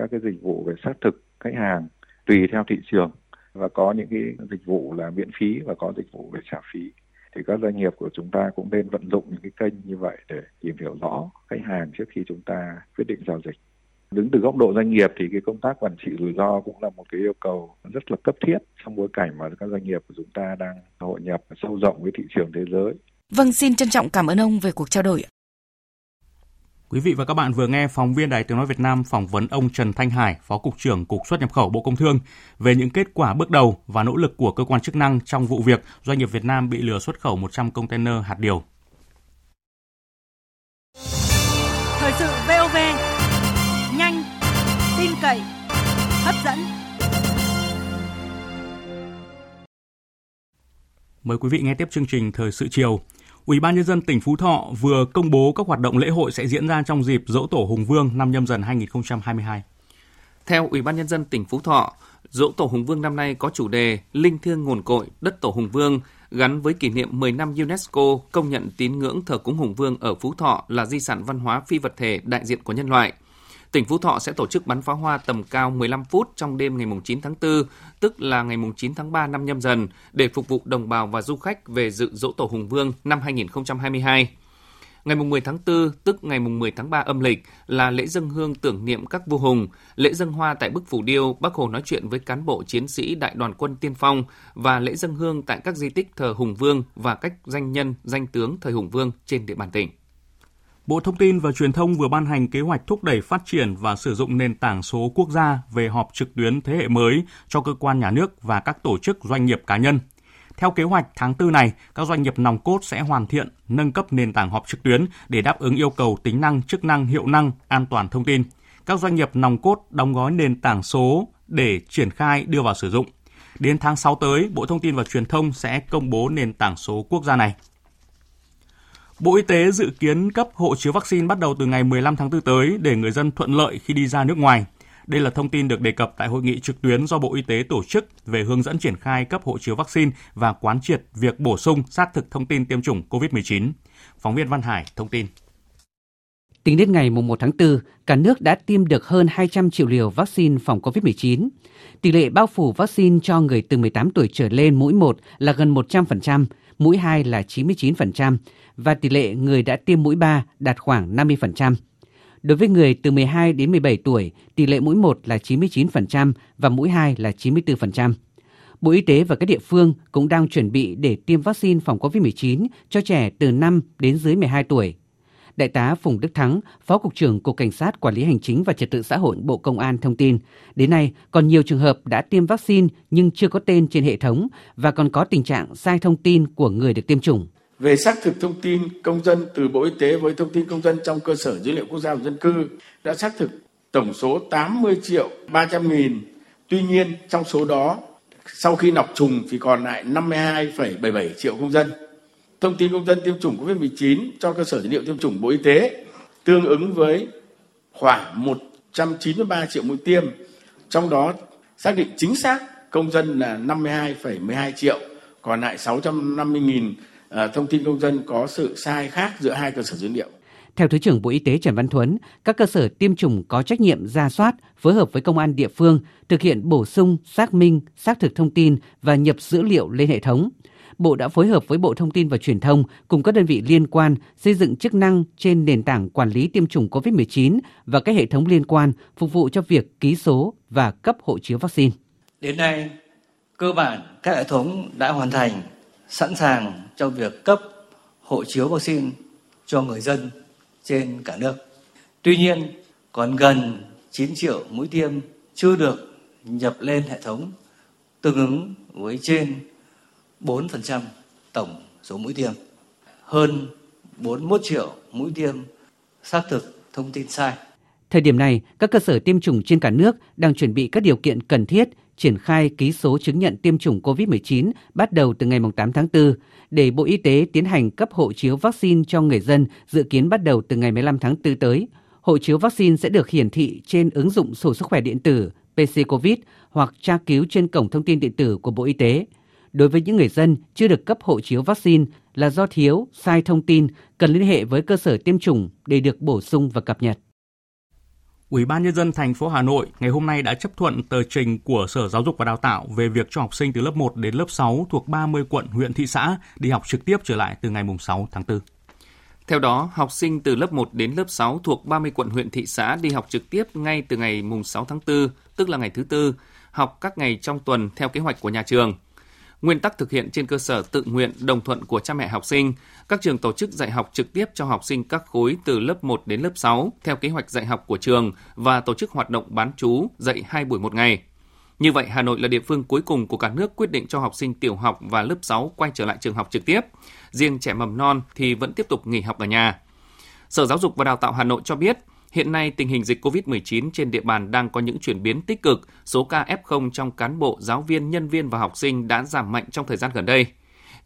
các cái dịch vụ về xác thực khách hàng tùy theo thị trường và có những cái dịch vụ là miễn phí và có dịch vụ về trả phí thì các doanh nghiệp của chúng ta cũng nên vận dụng những cái kênh như vậy để tìm hiểu rõ khách hàng trước khi chúng ta quyết định giao dịch đứng từ góc độ doanh nghiệp thì cái công tác quản trị rủi ro cũng là một cái yêu cầu rất là cấp thiết trong bối cảnh mà các doanh nghiệp của chúng ta đang hội nhập sâu rộng với thị trường thế giới. Vâng, xin trân trọng cảm ơn ông về cuộc trao đổi. Quý vị và các bạn vừa nghe phóng viên Đài Tiếng Nói Việt Nam phỏng vấn ông Trần Thanh Hải, Phó Cục trưởng Cục xuất nhập khẩu Bộ Công Thương về những kết quả bước đầu và nỗ lực của cơ quan chức năng trong vụ việc doanh nghiệp Việt Nam bị lừa xuất khẩu 100 container hạt điều. Thời sự VOV, nhanh, tin cậy, hấp dẫn. Mời quý vị nghe tiếp chương trình Thời sự chiều. Ủy ban nhân dân tỉnh Phú Thọ vừa công bố các hoạt động lễ hội sẽ diễn ra trong dịp Dỗ Tổ Hùng Vương năm nhâm dần 2022. Theo Ủy ban nhân dân tỉnh Phú Thọ, Dỗ Tổ Hùng Vương năm nay có chủ đề Linh thiêng nguồn cội đất Tổ Hùng Vương gắn với kỷ niệm 10 năm UNESCO công nhận tín ngưỡng thờ cúng Hùng Vương ở Phú Thọ là di sản văn hóa phi vật thể đại diện của nhân loại – tỉnh Phú Thọ sẽ tổ chức bắn pháo hoa tầm cao 15 phút trong đêm ngày 9 tháng 4, tức là ngày 9 tháng 3 năm nhâm dần, để phục vụ đồng bào và du khách về dự dỗ tổ Hùng Vương năm 2022. Ngày 10 tháng 4, tức ngày 10 tháng 3 âm lịch, là lễ dân hương tưởng niệm các vua hùng, lễ dân hoa tại bức phủ điêu, Bác Hồ nói chuyện với cán bộ chiến sĩ đại đoàn quân tiên phong và lễ dân hương tại các di tích thờ Hùng Vương và các danh nhân, danh tướng thời Hùng Vương trên địa bàn tỉnh. Bộ Thông tin và Truyền thông vừa ban hành kế hoạch thúc đẩy phát triển và sử dụng nền tảng số quốc gia về họp trực tuyến thế hệ mới cho cơ quan nhà nước và các tổ chức doanh nghiệp cá nhân. Theo kế hoạch, tháng 4 này, các doanh nghiệp nòng cốt sẽ hoàn thiện, nâng cấp nền tảng họp trực tuyến để đáp ứng yêu cầu tính năng, chức năng, hiệu năng, an toàn thông tin. Các doanh nghiệp nòng cốt đóng gói nền tảng số để triển khai đưa vào sử dụng. Đến tháng 6 tới, Bộ Thông tin và Truyền thông sẽ công bố nền tảng số quốc gia này. Bộ Y tế dự kiến cấp hộ chiếu vaccine bắt đầu từ ngày 15 tháng 4 tới để người dân thuận lợi khi đi ra nước ngoài. Đây là thông tin được đề cập tại hội nghị trực tuyến do Bộ Y tế tổ chức về hướng dẫn triển khai cấp hộ chiếu vaccine và quán triệt việc bổ sung xác thực thông tin tiêm chủng COVID-19. Phóng viên Văn Hải thông tin. Tính đến ngày 1 tháng 4, cả nước đã tiêm được hơn 200 triệu liều vaccine phòng COVID-19. Tỷ lệ bao phủ vaccine cho người từ 18 tuổi trở lên mũi 1 là gần 100%, mũi 2 là 99% và tỷ lệ người đã tiêm mũi 3 đạt khoảng 50%. Đối với người từ 12 đến 17 tuổi, tỷ lệ mũi 1 là 99% và mũi 2 là 94%. Bộ Y tế và các địa phương cũng đang chuẩn bị để tiêm vaccine phòng COVID-19 cho trẻ từ 5 đến dưới 12 tuổi. Đại tá Phùng Đức Thắng, Phó Cục trưởng Cục Cảnh sát Quản lý Hành chính và Trật tự xã hội Bộ Công an thông tin, đến nay còn nhiều trường hợp đã tiêm vaccine nhưng chưa có tên trên hệ thống và còn có tình trạng sai thông tin của người được tiêm chủng. Về xác thực thông tin công dân từ Bộ Y tế với thông tin công dân trong cơ sở dữ liệu quốc gia về dân cư đã xác thực tổng số 80 triệu 300 nghìn. Tuy nhiên trong số đó sau khi nọc trùng thì còn lại 52,77 triệu công dân thông tin công dân tiêm chủng COVID-19 cho cơ sở dữ liệu tiêm chủng Bộ Y tế tương ứng với khoảng 193 triệu mũi tiêm. Trong đó xác định chính xác công dân là 52,12 triệu, còn lại 650.000 à, thông tin công dân có sự sai khác giữa hai cơ sở dữ liệu. Theo Thứ trưởng Bộ Y tế Trần Văn Thuấn, các cơ sở tiêm chủng có trách nhiệm ra soát, phối hợp với công an địa phương, thực hiện bổ sung, xác minh, xác thực thông tin và nhập dữ liệu lên hệ thống. Bộ đã phối hợp với Bộ Thông tin và Truyền thông cùng các đơn vị liên quan xây dựng chức năng trên nền tảng quản lý tiêm chủng COVID-19 và các hệ thống liên quan phục vụ cho việc ký số và cấp hộ chiếu vaccine. Đến nay, cơ bản các hệ thống đã hoàn thành, sẵn sàng cho việc cấp hộ chiếu vaccine cho người dân trên cả nước. Tuy nhiên, còn gần 9 triệu mũi tiêm chưa được nhập lên hệ thống, tương ứng với trên 4% tổng số mũi tiêm. Hơn 41 triệu mũi tiêm xác thực thông tin sai. Thời điểm này, các cơ sở tiêm chủng trên cả nước đang chuẩn bị các điều kiện cần thiết triển khai ký số chứng nhận tiêm chủng COVID-19 bắt đầu từ ngày 8 tháng 4 để Bộ Y tế tiến hành cấp hộ chiếu vaccine cho người dân dự kiến bắt đầu từ ngày 15 tháng 4 tới. Hộ chiếu vaccine sẽ được hiển thị trên ứng dụng sổ sức khỏe điện tử PC COVID hoặc tra cứu trên cổng thông tin điện tử của Bộ Y tế đối với những người dân chưa được cấp hộ chiếu vaccine là do thiếu, sai thông tin, cần liên hệ với cơ sở tiêm chủng để được bổ sung và cập nhật. Ủy ban nhân dân thành phố Hà Nội ngày hôm nay đã chấp thuận tờ trình của Sở Giáo dục và Đào tạo về việc cho học sinh từ lớp 1 đến lớp 6 thuộc 30 quận, huyện, thị xã đi học trực tiếp trở lại từ ngày 6 tháng 4. Theo đó, học sinh từ lớp 1 đến lớp 6 thuộc 30 quận huyện thị xã đi học trực tiếp ngay từ ngày 6 tháng 4, tức là ngày thứ Tư, học các ngày trong tuần theo kế hoạch của nhà trường – nguyên tắc thực hiện trên cơ sở tự nguyện đồng thuận của cha mẹ học sinh. Các trường tổ chức dạy học trực tiếp cho học sinh các khối từ lớp 1 đến lớp 6 theo kế hoạch dạy học của trường và tổ chức hoạt động bán chú dạy 2 buổi một ngày. Như vậy, Hà Nội là địa phương cuối cùng của cả nước quyết định cho học sinh tiểu học và lớp 6 quay trở lại trường học trực tiếp. Riêng trẻ mầm non thì vẫn tiếp tục nghỉ học ở nhà. Sở Giáo dục và Đào tạo Hà Nội cho biết, Hiện nay, tình hình dịch COVID-19 trên địa bàn đang có những chuyển biến tích cực, số ca F0 trong cán bộ, giáo viên, nhân viên và học sinh đã giảm mạnh trong thời gian gần đây.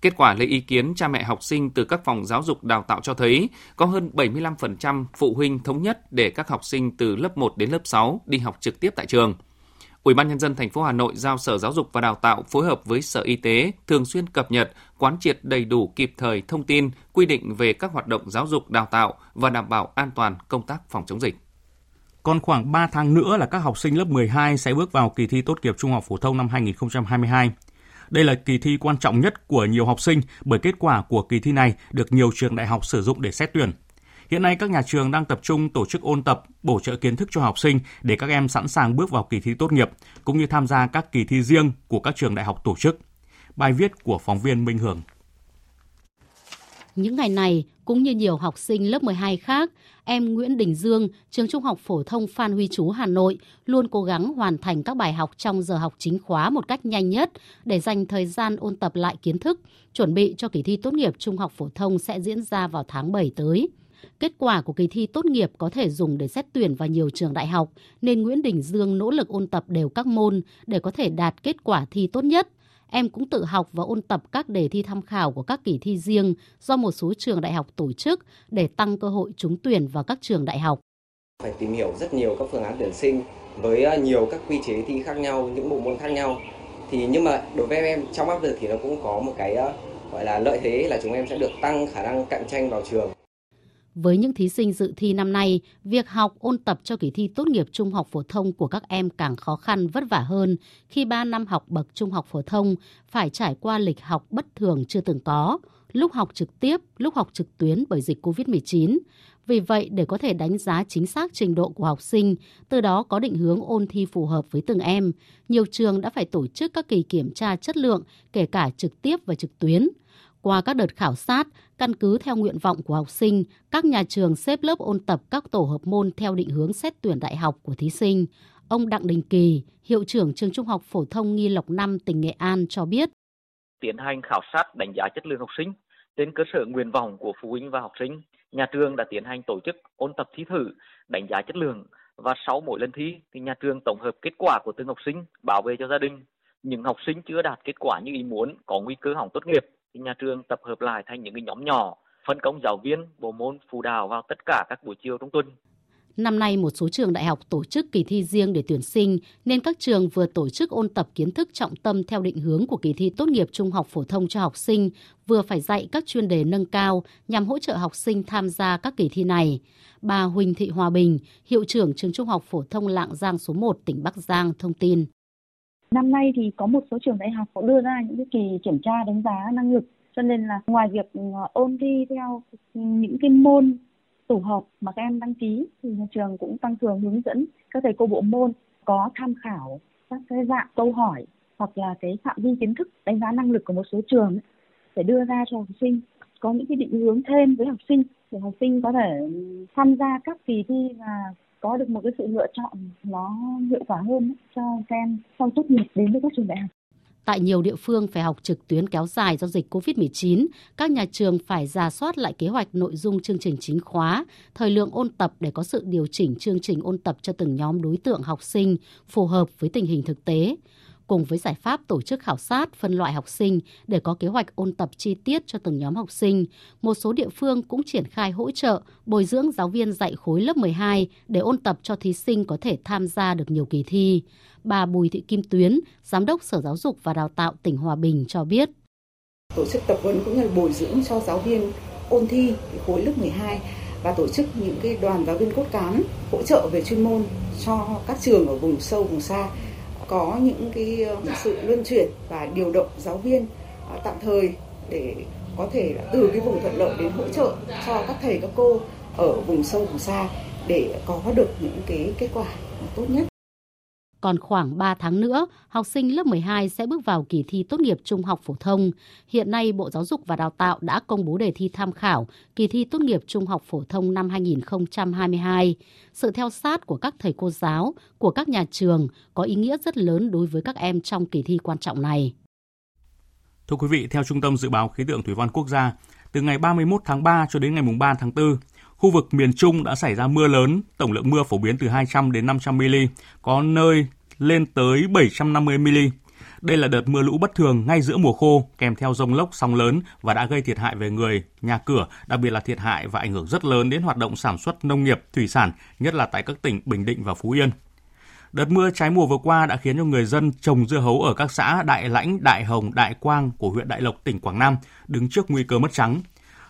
Kết quả lấy ý kiến cha mẹ học sinh từ các phòng giáo dục đào tạo cho thấy có hơn 75% phụ huynh thống nhất để các học sinh từ lớp 1 đến lớp 6 đi học trực tiếp tại trường. Ủy ban nhân dân thành phố Hà Nội giao Sở Giáo dục và Đào tạo phối hợp với Sở Y tế thường xuyên cập nhật, quán triệt đầy đủ kịp thời thông tin, quy định về các hoạt động giáo dục đào tạo và đảm bảo an toàn công tác phòng chống dịch. Còn khoảng 3 tháng nữa là các học sinh lớp 12 sẽ bước vào kỳ thi tốt nghiệp trung học phổ thông năm 2022. Đây là kỳ thi quan trọng nhất của nhiều học sinh bởi kết quả của kỳ thi này được nhiều trường đại học sử dụng để xét tuyển. Hiện nay các nhà trường đang tập trung tổ chức ôn tập, bổ trợ kiến thức cho học sinh để các em sẵn sàng bước vào kỳ thi tốt nghiệp, cũng như tham gia các kỳ thi riêng của các trường đại học tổ chức. Bài viết của phóng viên Minh Hưởng. Những ngày này, cũng như nhiều học sinh lớp 12 khác, em Nguyễn Đình Dương, trường Trung học phổ thông Phan Huy Chú Hà Nội luôn cố gắng hoàn thành các bài học trong giờ học chính khóa một cách nhanh nhất để dành thời gian ôn tập lại kiến thức, chuẩn bị cho kỳ thi tốt nghiệp trung học phổ thông sẽ diễn ra vào tháng 7 tới. Kết quả của kỳ thi tốt nghiệp có thể dùng để xét tuyển vào nhiều trường đại học, nên Nguyễn Đình Dương nỗ lực ôn tập đều các môn để có thể đạt kết quả thi tốt nhất. Em cũng tự học và ôn tập các đề thi tham khảo của các kỳ thi riêng do một số trường đại học tổ chức để tăng cơ hội trúng tuyển vào các trường đại học. Phải tìm hiểu rất nhiều các phương án tuyển sinh với ờ, nhiều các quy chế thi khác nhau, những bộ môn khác nhau. Thì nhưng mà đối với em trong áp lực thì nó cũng có một cái ờ, gọi là lợi thế là chúng em sẽ được tăng khả năng cạnh tranh vào trường. Với những thí sinh dự thi năm nay, việc học ôn tập cho kỳ thi tốt nghiệp trung học phổ thông của các em càng khó khăn vất vả hơn khi 3 năm học bậc trung học phổ thông phải trải qua lịch học bất thường chưa từng có, lúc học trực tiếp, lúc học trực tuyến bởi dịch COVID-19. Vì vậy, để có thể đánh giá chính xác trình độ của học sinh, từ đó có định hướng ôn thi phù hợp với từng em, nhiều trường đã phải tổ chức các kỳ kiểm tra chất lượng, kể cả trực tiếp và trực tuyến – qua các đợt khảo sát, căn cứ theo nguyện vọng của học sinh, các nhà trường xếp lớp ôn tập các tổ hợp môn theo định hướng xét tuyển đại học của thí sinh. Ông Đặng Đình Kỳ, hiệu trưởng trường Trung học phổ thông Nghi Lộc 5 tỉnh Nghệ An cho biết. Tiến hành khảo sát đánh giá chất lượng học sinh trên cơ sở nguyện vọng của phụ huynh và học sinh. Nhà trường đã tiến hành tổ chức ôn tập thi thử, đánh giá chất lượng và sau mỗi lần thi thì nhà trường tổng hợp kết quả của từng học sinh bảo vệ cho gia đình. Những học sinh chưa đạt kết quả như ý muốn có nguy cơ hỏng tốt nghiệp thì nhà trường tập hợp lại thành những cái nhóm nhỏ, phân công giáo viên, bộ môn phụ đạo vào tất cả các buổi chiều trong tuần. Năm nay một số trường đại học tổ chức kỳ thi riêng để tuyển sinh nên các trường vừa tổ chức ôn tập kiến thức trọng tâm theo định hướng của kỳ thi tốt nghiệp trung học phổ thông cho học sinh, vừa phải dạy các chuyên đề nâng cao nhằm hỗ trợ học sinh tham gia các kỳ thi này. Bà Huỳnh Thị Hòa Bình, hiệu trưởng trường trung học phổ thông Lạng Giang số 1 tỉnh Bắc Giang thông tin. Năm nay thì có một số trường đại học họ đưa ra những cái kỳ kiểm tra đánh giá năng lực, cho nên là ngoài việc ờ, ôn thi theo những cái môn tổ hợp mà các em đăng ký thì nhà trường cũng tăng cường hướng dẫn các thầy cô bộ môn có tham khảo các cái dạng câu hỏi hoặc là cái phạm vi kiến thức đánh giá năng lực của một số trường để đưa ra cho học sinh. Có những cái định hướng thêm với học sinh để học sinh có thể ừ, tham gia các kỳ thi và có được một cái sự lựa chọn nó hiệu quả hơn cho các em sau tốt nghiệp đến với các trường đại học. Tại nhiều địa phương phải học trực tuyến kéo dài do dịch COVID-19, các nhà trường phải ra soát lại kế hoạch nội dung chương trình chính khóa, thời lượng ôn tập để có sự điều chỉnh chương trình ôn tập cho từng nhóm đối tượng học sinh phù hợp với tình hình thực tế cùng với giải pháp tổ chức khảo sát, phân loại học sinh để có kế hoạch ôn tập chi tiết cho từng nhóm học sinh. Một số địa phương cũng triển khai hỗ trợ, bồi dưỡng giáo viên dạy khối lớp 12 để ôn tập cho thí sinh có thể tham gia được nhiều kỳ thi. Bà Bùi Thị Kim Tuyến, Giám đốc Sở Giáo dục và Đào tạo tỉnh Hòa Bình cho biết. Tổ chức tập huấn cũng như là bồi dưỡng cho giáo viên ôn thi khối lớp 12 và tổ chức những cái đoàn giáo viên cốt cán hỗ trợ về chuyên môn cho các trường ở vùng sâu vùng xa có những cái ờ, sự luân chuyển và điều động giáo viên ờ, tạm thời để có thể từ cái vùng thuận lợi đến hỗ trợ cho các thầy, các cô ở vùng sâu, vùng xa để có được những cái kết quả tốt nhất. Còn khoảng 3 tháng nữa, học sinh lớp 12 sẽ bước vào kỳ thi tốt nghiệp trung học phổ thông. Hiện nay, Bộ Giáo dục và Đào tạo đã công bố đề thi tham khảo kỳ thi tốt nghiệp trung học phổ thông năm 2022. Sự theo sát của các thầy cô giáo, của các nhà trường có ý nghĩa rất lớn đối với các em trong kỳ thi quan trọng này. Thưa quý vị, theo Trung tâm Dự báo Khí tượng Thủy văn Quốc gia, từ ngày 31 tháng 3 cho đến ngày 3 tháng 4, khu vực miền Trung đã xảy ra mưa lớn, tổng lượng mưa phổ biến từ 200 đến 500 mm, có nơi lên tới 750 mm. Đây là đợt mưa lũ bất thường ngay giữa mùa khô, kèm theo rông lốc sóng lớn và đã gây thiệt hại về người, nhà cửa, đặc biệt là thiệt hại và ảnh hưởng rất lớn đến hoạt động sản xuất nông nghiệp, thủy sản, nhất là tại các tỉnh Bình Định và Phú Yên. Đợt mưa trái mùa vừa qua đã khiến cho người dân trồng dưa hấu ở các xã Đại Lãnh, Đại Hồng, Đại Quang của huyện Đại Lộc, tỉnh Quảng Nam đứng trước nguy cơ mất trắng.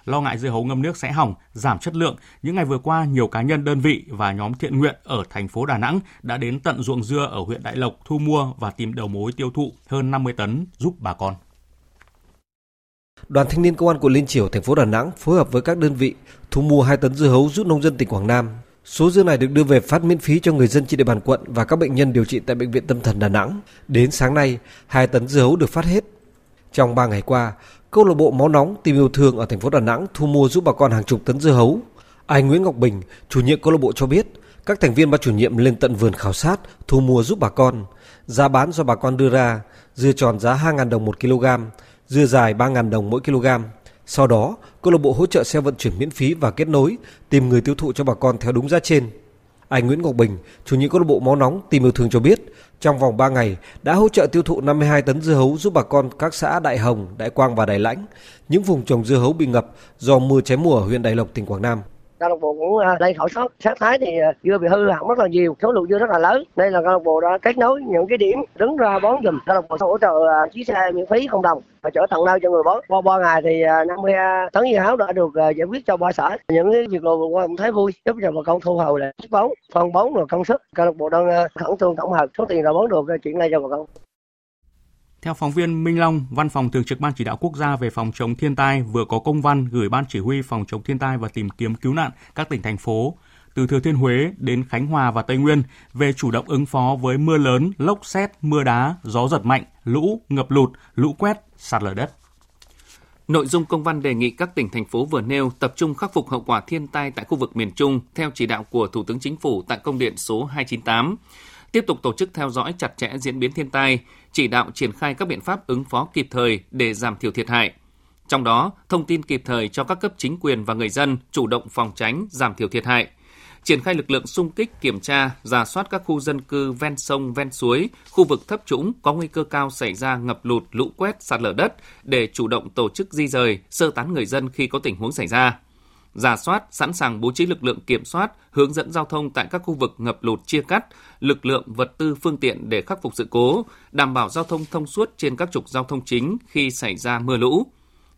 Lo ngại dưa hấu ngâm nước sẽ hỏng, giảm chất lượng, những ngày vừa qua nhiều cá nhân đơn vị và nhóm thiện nguyện ở thành phố Đà Nẵng đã đến tận ruộng dưa ở huyện Đại Lộc thu mua và tìm đầu mối tiêu thụ hơn 50 tấn giúp bà con. Đoàn thanh niên công an quận Liên Triểu, thành phố Đà Nẵng phối hợp với các đơn vị thu mua 2 tấn dưa hấu giúp nông dân tỉnh Quảng Nam. Số dưa này được đưa về phát miễn phí cho người dân trên địa bàn quận và các bệnh nhân điều trị tại bệnh viện tâm thần Đà Nẵng. Đến sáng nay, 2 tấn dưa hấu được phát hết. Trong 3 ngày qua, Câu lạc bộ máu nóng tìm yêu thương ở thành phố Đà Nẵng thu mua giúp bà con hàng chục tấn dưa hấu. Anh Nguyễn Ngọc Bình, chủ nhiệm câu lạc bộ cho biết, các thành viên ban chủ nhiệm lên tận vườn khảo sát, thu mua giúp bà con. Giá bán do bà con đưa ra, dưa tròn giá 2.000 đồng một kg, dưa dài 3.000 đồng mỗi kg. Sau đó, câu lạc bộ hỗ trợ xe vận chuyển miễn phí và kết nối, tìm người tiêu thụ cho bà con theo đúng giá trên. Anh Nguyễn Ngọc Bình, chủ nhiệm câu lạc bộ máu nóng tìm yêu thương cho biết, trong vòng 3 ngày đã hỗ trợ tiêu thụ 52 tấn dưa hấu giúp bà con các xã Đại Hồng, Đại Quang và Đại Lãnh, những vùng trồng dưa hấu bị ngập do mưa cháy mùa ở huyện Đại Lộc, tỉnh Quảng Nam câu lạc bộ cũng à, đây khảo sát sát thái thì à, dưa bị hư hỏng rất là nhiều số lượng dưa rất là lớn. Đây là câu lạc bộ đã kết nối những cái điểm đứng ra bón dùm câu lạc bộ hỗ trợ à, chiếc xe miễn phí không đồng và chở tận nơi cho người bón. Qua ba ngày thì à, 50 tấn dưa hấu đã được giải quyết cho ba xã. Những cái việc làm qua cũng thấy vui giúp cho bà con thu hồi lại bón phân bón rồi công sức. Câu lạc bộ đang khẩn trương tổng hợp số tiền đã bón được chuyển lại cho bà con theo phóng viên Minh Long, Văn phòng Thường trực Ban Chỉ đạo Quốc gia về phòng chống thiên tai vừa có công văn gửi Ban Chỉ huy phòng chống thiên tai và tìm kiếm cứu nạn các tỉnh thành phố từ Thừa Thiên Huế đến Khánh Hòa và Tây Nguyên về chủ động ứng phó với mưa lớn, lốc xét, mưa đá, gió giật mạnh, lũ, ngập lụt, lũ quét, sạt lở đất. Nội dung công văn đề nghị các tỉnh thành phố vừa nêu tập trung khắc phục hậu quả thiên tai tại khu vực miền Trung theo chỉ đạo của Thủ tướng Chính phủ tại công điện số 298 tiếp tục tổ chức theo dõi chặt chẽ diễn biến thiên tai, chỉ đạo triển khai các biện pháp ứng phó kịp thời để giảm thiểu thiệt hại. Trong đó, thông tin kịp thời cho các cấp chính quyền và người dân chủ động phòng tránh, giảm thiểu thiệt hại. Triển khai lực lượng xung kích kiểm tra, giả soát các khu dân cư ven sông, ven suối, khu vực thấp trũng có nguy cơ cao xảy ra ngập lụt, lũ quét, sạt lở đất để chủ động tổ chức di rời, sơ tán người dân khi có tình huống xảy ra giả soát, sẵn sàng bố trí lực lượng kiểm soát, hướng dẫn giao thông tại các khu vực ngập lụt chia cắt, lực lượng vật tư phương tiện để khắc phục sự cố, đảm bảo giao thông thông suốt trên các trục giao thông chính khi xảy ra mưa lũ.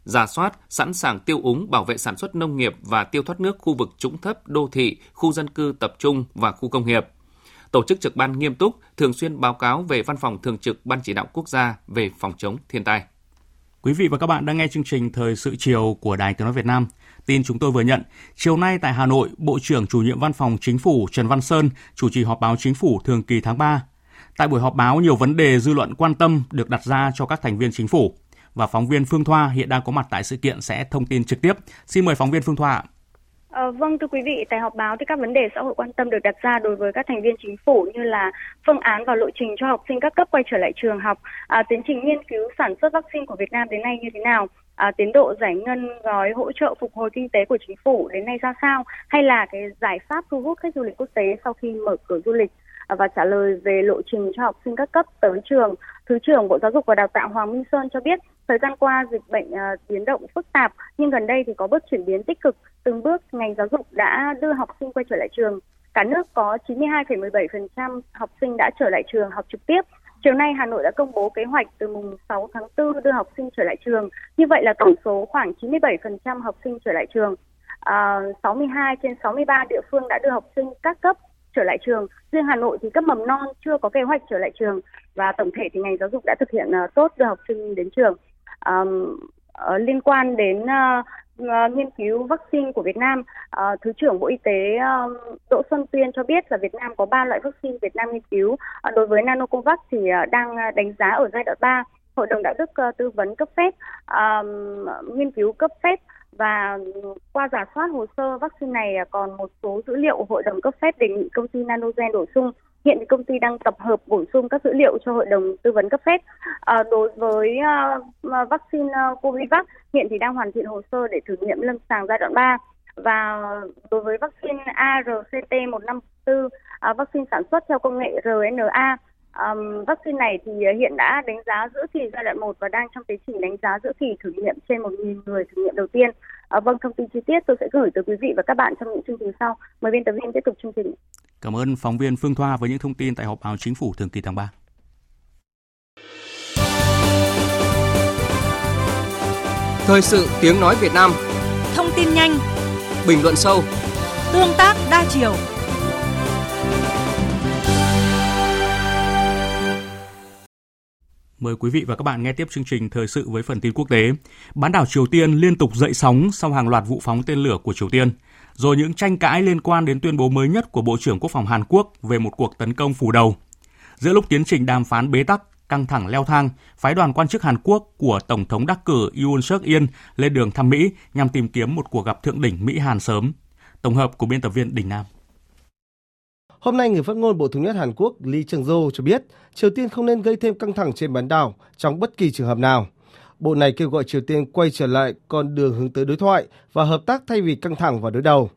Giả soát, sẵn sàng tiêu úng bảo vệ sản xuất nông nghiệp và tiêu thoát nước khu vực trũng thấp, đô thị, khu dân cư tập trung và khu công nghiệp. Tổ chức trực ban nghiêm túc, thường xuyên báo cáo về Văn phòng Thường trực Ban Chỉ đạo Quốc gia về phòng chống thiên tai. Quý vị và các bạn đang nghe chương trình Thời sự chiều của Đài Tiếng Nói Việt Nam. Tin chúng tôi vừa nhận, chiều nay tại Hà Nội, Bộ trưởng chủ nhiệm Văn phòng Chính phủ Trần Văn Sơn chủ trì họp báo Chính phủ thường kỳ tháng 3. Tại buổi họp báo, nhiều vấn đề dư luận quan tâm được đặt ra cho các thành viên chính phủ. Và phóng viên Phương Thoa hiện đang có mặt tại sự kiện sẽ thông tin trực tiếp. Xin mời phóng viên Phương Thoa. À, vâng thưa quý vị, tại họp báo thì các vấn đề xã hội quan tâm được đặt ra đối với các thành viên chính phủ như là phương án và lộ trình cho học sinh các cấp quay trở lại trường học, à, tiến trình nghiên cứu sản xuất vaccine của Việt Nam đến nay như thế nào, à, tiến độ giải ngân gói hỗ trợ phục hồi kinh tế của chính phủ đến nay ra sao, hay là cái giải pháp thu hút khách du lịch quốc tế sau khi mở cửa du lịch à, và trả lời về lộ trình cho học sinh các cấp tới trường, Thứ trưởng Bộ Giáo dục và Đào tạo Hoàng Minh Sơn cho biết thời gian qua dịch bệnh uh, biến động phức tạp nhưng gần đây thì có bước chuyển biến tích cực, từng bước ngành giáo dục đã đưa học sinh quay trở lại trường. Cả nước có 92,17% học sinh đã trở lại trường học trực tiếp. Chiều nay Hà Nội đã công bố kế hoạch từ mùng 6 tháng 4 đưa học sinh trở lại trường. Như vậy là tổng số khoảng 97% học sinh trở lại trường. Ờ, à, 62 trên 63 địa phương đã đưa học sinh các cấp trở lại trường. Riêng Hà Nội thì cấp mầm non chưa có kế hoạch trở lại trường và tổng thể thì ngành giáo dục đã thực hiện uh, tốt đưa học sinh đến trường. Um, uh, liên quan đến uh, uh, nghiên cứu vaccine của Việt Nam, uh, Thứ trưởng Bộ Y tế uh, Đỗ Xuân Tuyên cho biết là Việt Nam có 3 loại vaccine Việt Nam nghiên cứu. Uh, đối với Nanocovax thì uh, đang đánh giá ở giai đoạn 3. Hội đồng đạo đức uh, tư vấn cấp phép, uh, nghiên cứu cấp phép và qua giả soát hồ sơ vaccine này còn một số dữ liệu hội đồng cấp phép đề nghị công ty Nanogen bổ sung. Hiện công ty đang tập hợp bổ sung các dữ liệu cho hội đồng tư vấn cấp phép. À, đối với à, vaccine à, uh, Covivac, hiện thì đang hoàn thiện hồ sơ để thử nghiệm lâm sàng giai đoạn 3. Và đối với vaccine ARCT-154, à, vaccine sản xuất theo công nghệ RNA, Um, vaccine này thì hiện đã đánh giá giữa kỳ giai đoạn 1 và đang trong tiến trình đánh giá giữa kỳ thử nghiệm trên 1.000 người thử nghiệm đầu tiên. À, vâng, thông tin chi tiết tôi sẽ gửi tới quý vị và các bạn trong những chương trình sau. Mời biên tập viên tiếp tục chương trình. Cảm ơn phóng viên Phương Thoa với những thông tin tại họp báo chính phủ thường kỳ tháng 3. Thời sự tiếng nói Việt Nam. Thông tin nhanh. Bình luận sâu. Tương tác đa chiều. Mời quý vị và các bạn nghe tiếp chương trình thời sự với phần tin quốc tế. Bán đảo Triều Tiên liên tục dậy sóng sau hàng loạt vụ phóng tên lửa của Triều Tiên, rồi những tranh cãi liên quan đến tuyên bố mới nhất của Bộ trưởng Quốc phòng Hàn Quốc về một cuộc tấn công phủ đầu. Giữa lúc tiến trình đàm phán bế tắc, căng thẳng leo thang, phái đoàn quan chức Hàn Quốc của Tổng thống đắc cử Yoon suk yeol lên đường thăm Mỹ nhằm tìm kiếm một cuộc gặp thượng đỉnh Mỹ-Hàn sớm. Tổng hợp của biên tập viên Đình Nam. Hôm nay, người phát ngôn Bộ Thống nhất Hàn Quốc Lee Chung-jo cho biết Triều Tiên không nên gây thêm căng thẳng trên bán đảo trong bất kỳ trường hợp nào. Bộ này kêu gọi Triều Tiên quay trở lại con đường hướng tới đối thoại và hợp tác thay vì căng thẳng và đối đầu.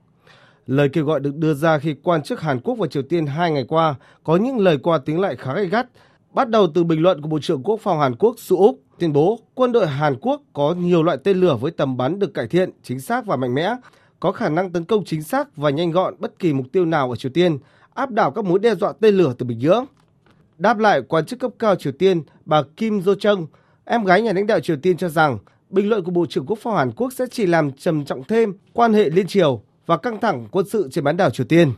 Lời kêu gọi được đưa ra khi quan chức Hàn Quốc và Triều Tiên hai ngày qua có những lời qua tiếng lại khá gay gắt, bắt đầu từ bình luận của Bộ trưởng Quốc phòng Hàn Quốc Su Úc tuyên bố quân đội Hàn Quốc có nhiều loại tên lửa với tầm bắn được cải thiện, chính xác và mạnh mẽ, có khả năng tấn công chính xác và nhanh gọn bất kỳ mục tiêu nào ở Triều Tiên, áp đảo các mối đe dọa tên lửa từ Bình Nhưỡng. Đáp lại, quan chức cấp cao Triều Tiên bà Kim Jo Chung, em gái nhà lãnh đạo Triều Tiên cho rằng bình luận của Bộ trưởng Quốc phòng Hàn Quốc sẽ chỉ làm trầm trọng thêm quan hệ liên triều và căng thẳng quân sự trên bán đảo Triều Tiên.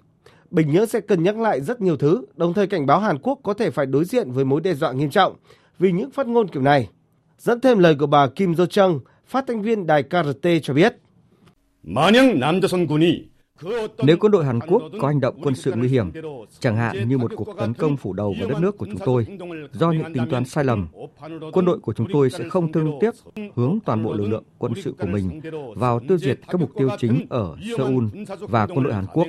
Bình Nhưỡng sẽ cân nhắc lại rất nhiều thứ, đồng thời cảnh báo Hàn Quốc có thể phải đối diện với mối đe dọa nghiêm trọng vì những phát ngôn kiểu này. Dẫn thêm lời của bà Kim Do-chung, phát thanh viên đài KRT cho biết. Nếu quân đội Hàn Quốc có hành động quân sự nguy hiểm, chẳng hạn như một cuộc tấn công phủ đầu vào đất nước của chúng tôi, do những tính toán sai lầm, quân đội của chúng tôi sẽ không thương tiếc hướng toàn bộ lực lượng quân sự của mình vào tiêu diệt các mục tiêu chính ở Seoul và quân đội Hàn Quốc.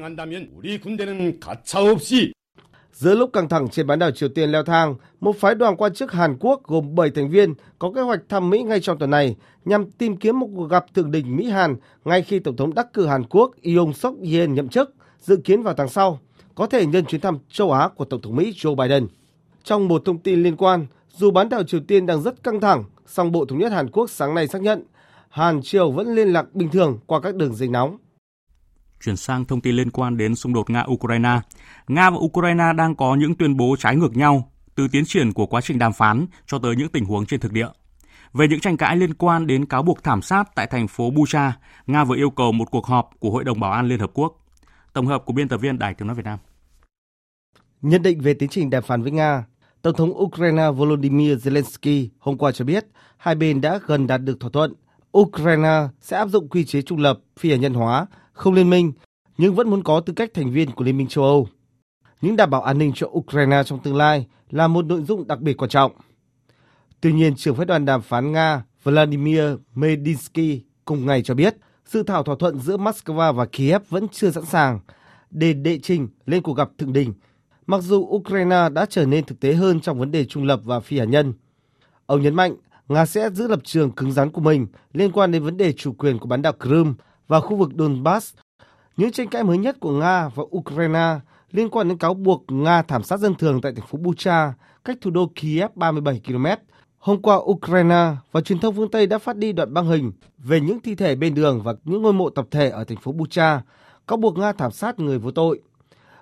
Giữa lúc căng thẳng trên bán đảo Triều Tiên leo thang, một phái đoàn quan chức Hàn Quốc gồm 7 thành viên có kế hoạch thăm Mỹ ngay trong tuần này nhằm tìm kiếm một cuộc gặp thượng đỉnh Mỹ-Hàn ngay khi Tổng thống đắc cử Hàn Quốc Yoon suk yeol nhậm chức, dự kiến vào tháng sau, có thể nhân chuyến thăm châu Á của Tổng thống Mỹ Joe Biden. Trong một thông tin liên quan, dù bán đảo Triều Tiên đang rất căng thẳng, song Bộ Thống nhất Hàn Quốc sáng nay xác nhận Hàn Triều vẫn liên lạc bình thường qua các đường dây nóng. Chuyển sang thông tin liên quan đến xung đột Nga-Ukraine. Nga và Ukraine đang có những tuyên bố trái ngược nhau, từ tiến triển của quá trình đàm phán cho tới những tình huống trên thực địa. Về những tranh cãi liên quan đến cáo buộc thảm sát tại thành phố Bucha, Nga vừa yêu cầu một cuộc họp của Hội đồng Bảo an Liên Hợp Quốc. Tổng hợp của biên tập viên Đài tiếng nói Việt Nam. Nhận định về tiến trình đàm phán với Nga, Tổng thống Ukraine Volodymyr Zelensky hôm qua cho biết hai bên đã gần đạt được thỏa thuận. Ukraine sẽ áp dụng quy chế trung lập, phi hạt nhân hóa không liên minh nhưng vẫn muốn có tư cách thành viên của Liên minh châu Âu. Những đảm bảo an ninh cho Ukraine trong tương lai là một nội dung đặc biệt quan trọng. Tuy nhiên, trưởng phái đoàn đàm phán Nga Vladimir Medinsky cùng ngày cho biết dự thảo thỏa thuận giữa Moscow và Kiev vẫn chưa sẵn sàng để đệ trình lên cuộc gặp thượng đỉnh, mặc dù Ukraine đã trở nên thực tế hơn trong vấn đề trung lập và phi hạt nhân. Ông nhấn mạnh Nga sẽ giữ lập trường cứng rắn của mình liên quan đến vấn đề chủ quyền của bán đảo Crimea và khu vực Donbass. Những tranh cãi mới nhất của Nga và Ukraine liên quan đến cáo buộc Nga thảm sát dân thường tại thành phố Bucha, cách thủ đô Kiev 37 km. Hôm qua, Ukraine và truyền thông phương Tây đã phát đi đoạn băng hình về những thi thể bên đường và những ngôi mộ tập thể ở thành phố Bucha, cáo buộc Nga thảm sát người vô tội.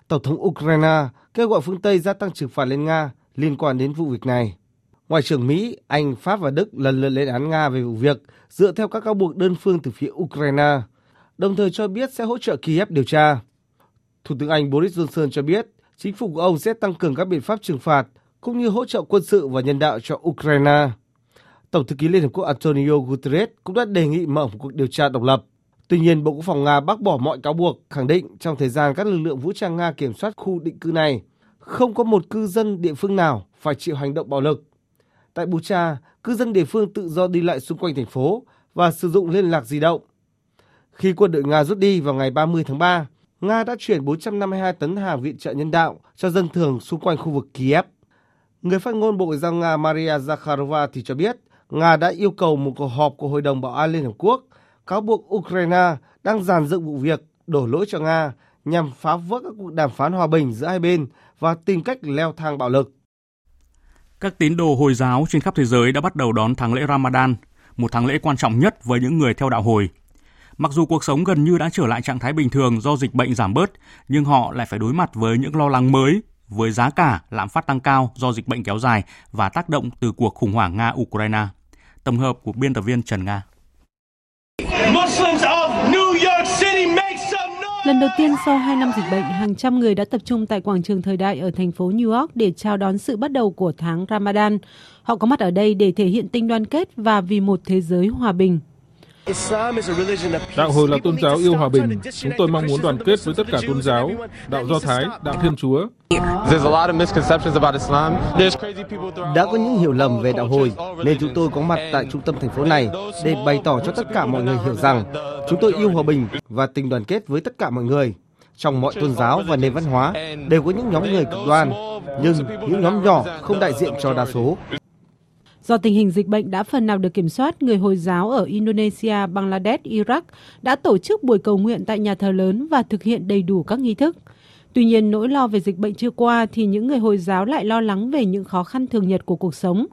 Tổng thống Ukraine kêu gọi phương Tây gia tăng trừng phạt lên Nga liên quan đến vụ việc này. Ngoại trưởng Mỹ, Anh, Pháp và Đức lần lượt lên án Nga về vụ việc dựa theo các cáo buộc đơn phương từ phía Ukraine đồng thời cho biết sẽ hỗ trợ Kiev điều tra. Thủ tướng Anh Boris Johnson cho biết chính phủ của ông sẽ tăng cường các biện pháp trừng phạt cũng như hỗ trợ quân sự và nhân đạo cho Ukraine. Tổng thư ký Liên Hợp Quốc Antonio Guterres cũng đã đề nghị mở một cuộc điều tra độc lập. Tuy nhiên, Bộ Quốc phòng Nga bác bỏ mọi cáo buộc, khẳng định trong thời gian các lực lượng vũ trang Nga kiểm soát khu định cư này, không có một cư dân địa phương nào phải chịu hành động bạo lực. Tại Bucha, cư dân địa phương tự do đi lại xung quanh thành phố và sử dụng liên lạc di động. Khi quân đội Nga rút đi vào ngày 30 tháng 3, Nga đã chuyển 452 tấn hàng viện trợ nhân đạo cho dân thường xung quanh khu vực Kiev. Người phát ngôn Bộ Ngoại giao Nga Maria Zakharova thì cho biết Nga đã yêu cầu một cuộc họp của Hội đồng Bảo an Liên Hợp Quốc cáo buộc Ukraine đang giàn dựng vụ việc đổ lỗi cho Nga nhằm phá vỡ các cuộc đàm phán hòa bình giữa hai bên và tìm cách leo thang bạo lực. Các tín đồ Hồi giáo trên khắp thế giới đã bắt đầu đón tháng lễ Ramadan, một tháng lễ quan trọng nhất với những người theo đạo hồi. Mặc dù cuộc sống gần như đã trở lại trạng thái bình thường do dịch bệnh giảm bớt, nhưng họ lại phải đối mặt với những lo lắng mới với giá cả, lạm phát tăng cao do dịch bệnh kéo dài và tác động từ cuộc khủng hoảng Nga-Ukraine. Tổng hợp của biên tập viên Trần Nga. Lần đầu tiên sau 2 năm dịch bệnh, hàng trăm người đã tập trung tại quảng trường thời đại ở thành phố New York để chào đón sự bắt đầu của tháng Ramadan. Họ có mặt ở đây để thể hiện tình đoàn kết và vì một thế giới hòa bình. Đạo hồi là tôn giáo yêu hòa bình. Chúng tôi mong muốn đoàn kết với tất cả tôn giáo, đạo Do Thái, đạo Thiên Chúa. Đã có những hiểu lầm về đạo hồi, nên chúng tôi có mặt tại trung tâm thành phố này để bày tỏ cho tất cả mọi người hiểu rằng chúng tôi yêu hòa bình và tình đoàn kết với tất cả mọi người. Trong mọi tôn giáo và nền văn hóa đều có những nhóm người cực đoan, nhưng những nhóm nhỏ không đại diện cho đa số. Do tình hình dịch bệnh đã phần nào được kiểm soát, người Hồi giáo ở Indonesia, Bangladesh, Iraq đã tổ chức buổi cầu nguyện tại nhà thờ lớn và thực hiện đầy đủ các nghi thức. Tuy nhiên, nỗi lo về dịch bệnh chưa qua thì những người Hồi giáo lại lo lắng về những khó khăn thường nhật của cuộc sống.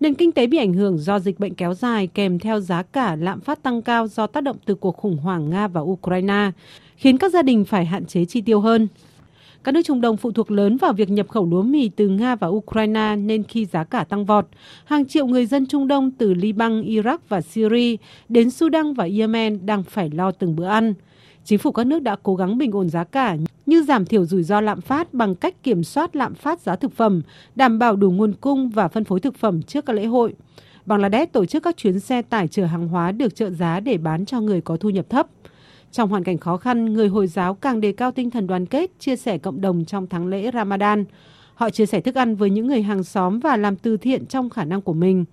Nền kinh tế bị ảnh hưởng do dịch bệnh kéo dài kèm theo giá cả lạm phát tăng cao do tác động từ cuộc khủng hoảng Nga và Ukraine, khiến các gia đình phải hạn chế chi tiêu hơn. Các nước Trung Đông phụ thuộc lớn vào việc nhập khẩu lúa mì từ Nga và Ukraine nên khi giá cả tăng vọt, hàng triệu người dân Trung Đông từ Liban, Iraq và Syria đến Sudan và Yemen đang phải lo từng bữa ăn. Chính phủ các nước đã cố gắng bình ổn giá cả như giảm thiểu rủi ro lạm phát bằng cách kiểm soát lạm phát giá thực phẩm, đảm bảo đủ nguồn cung và phân phối thực phẩm trước các lễ hội. Bangladesh tổ chức các chuyến xe tải chở hàng hóa được trợ giá để bán cho người có thu nhập thấp. Trong hoàn cảnh khó khăn, người Hồi giáo càng đề cao tinh thần đoàn kết, chia sẻ cộng đồng trong tháng lễ Ramadan. Họ chia sẻ thức ăn với những người hàng xóm và làm từ thiện trong khả năng của mình.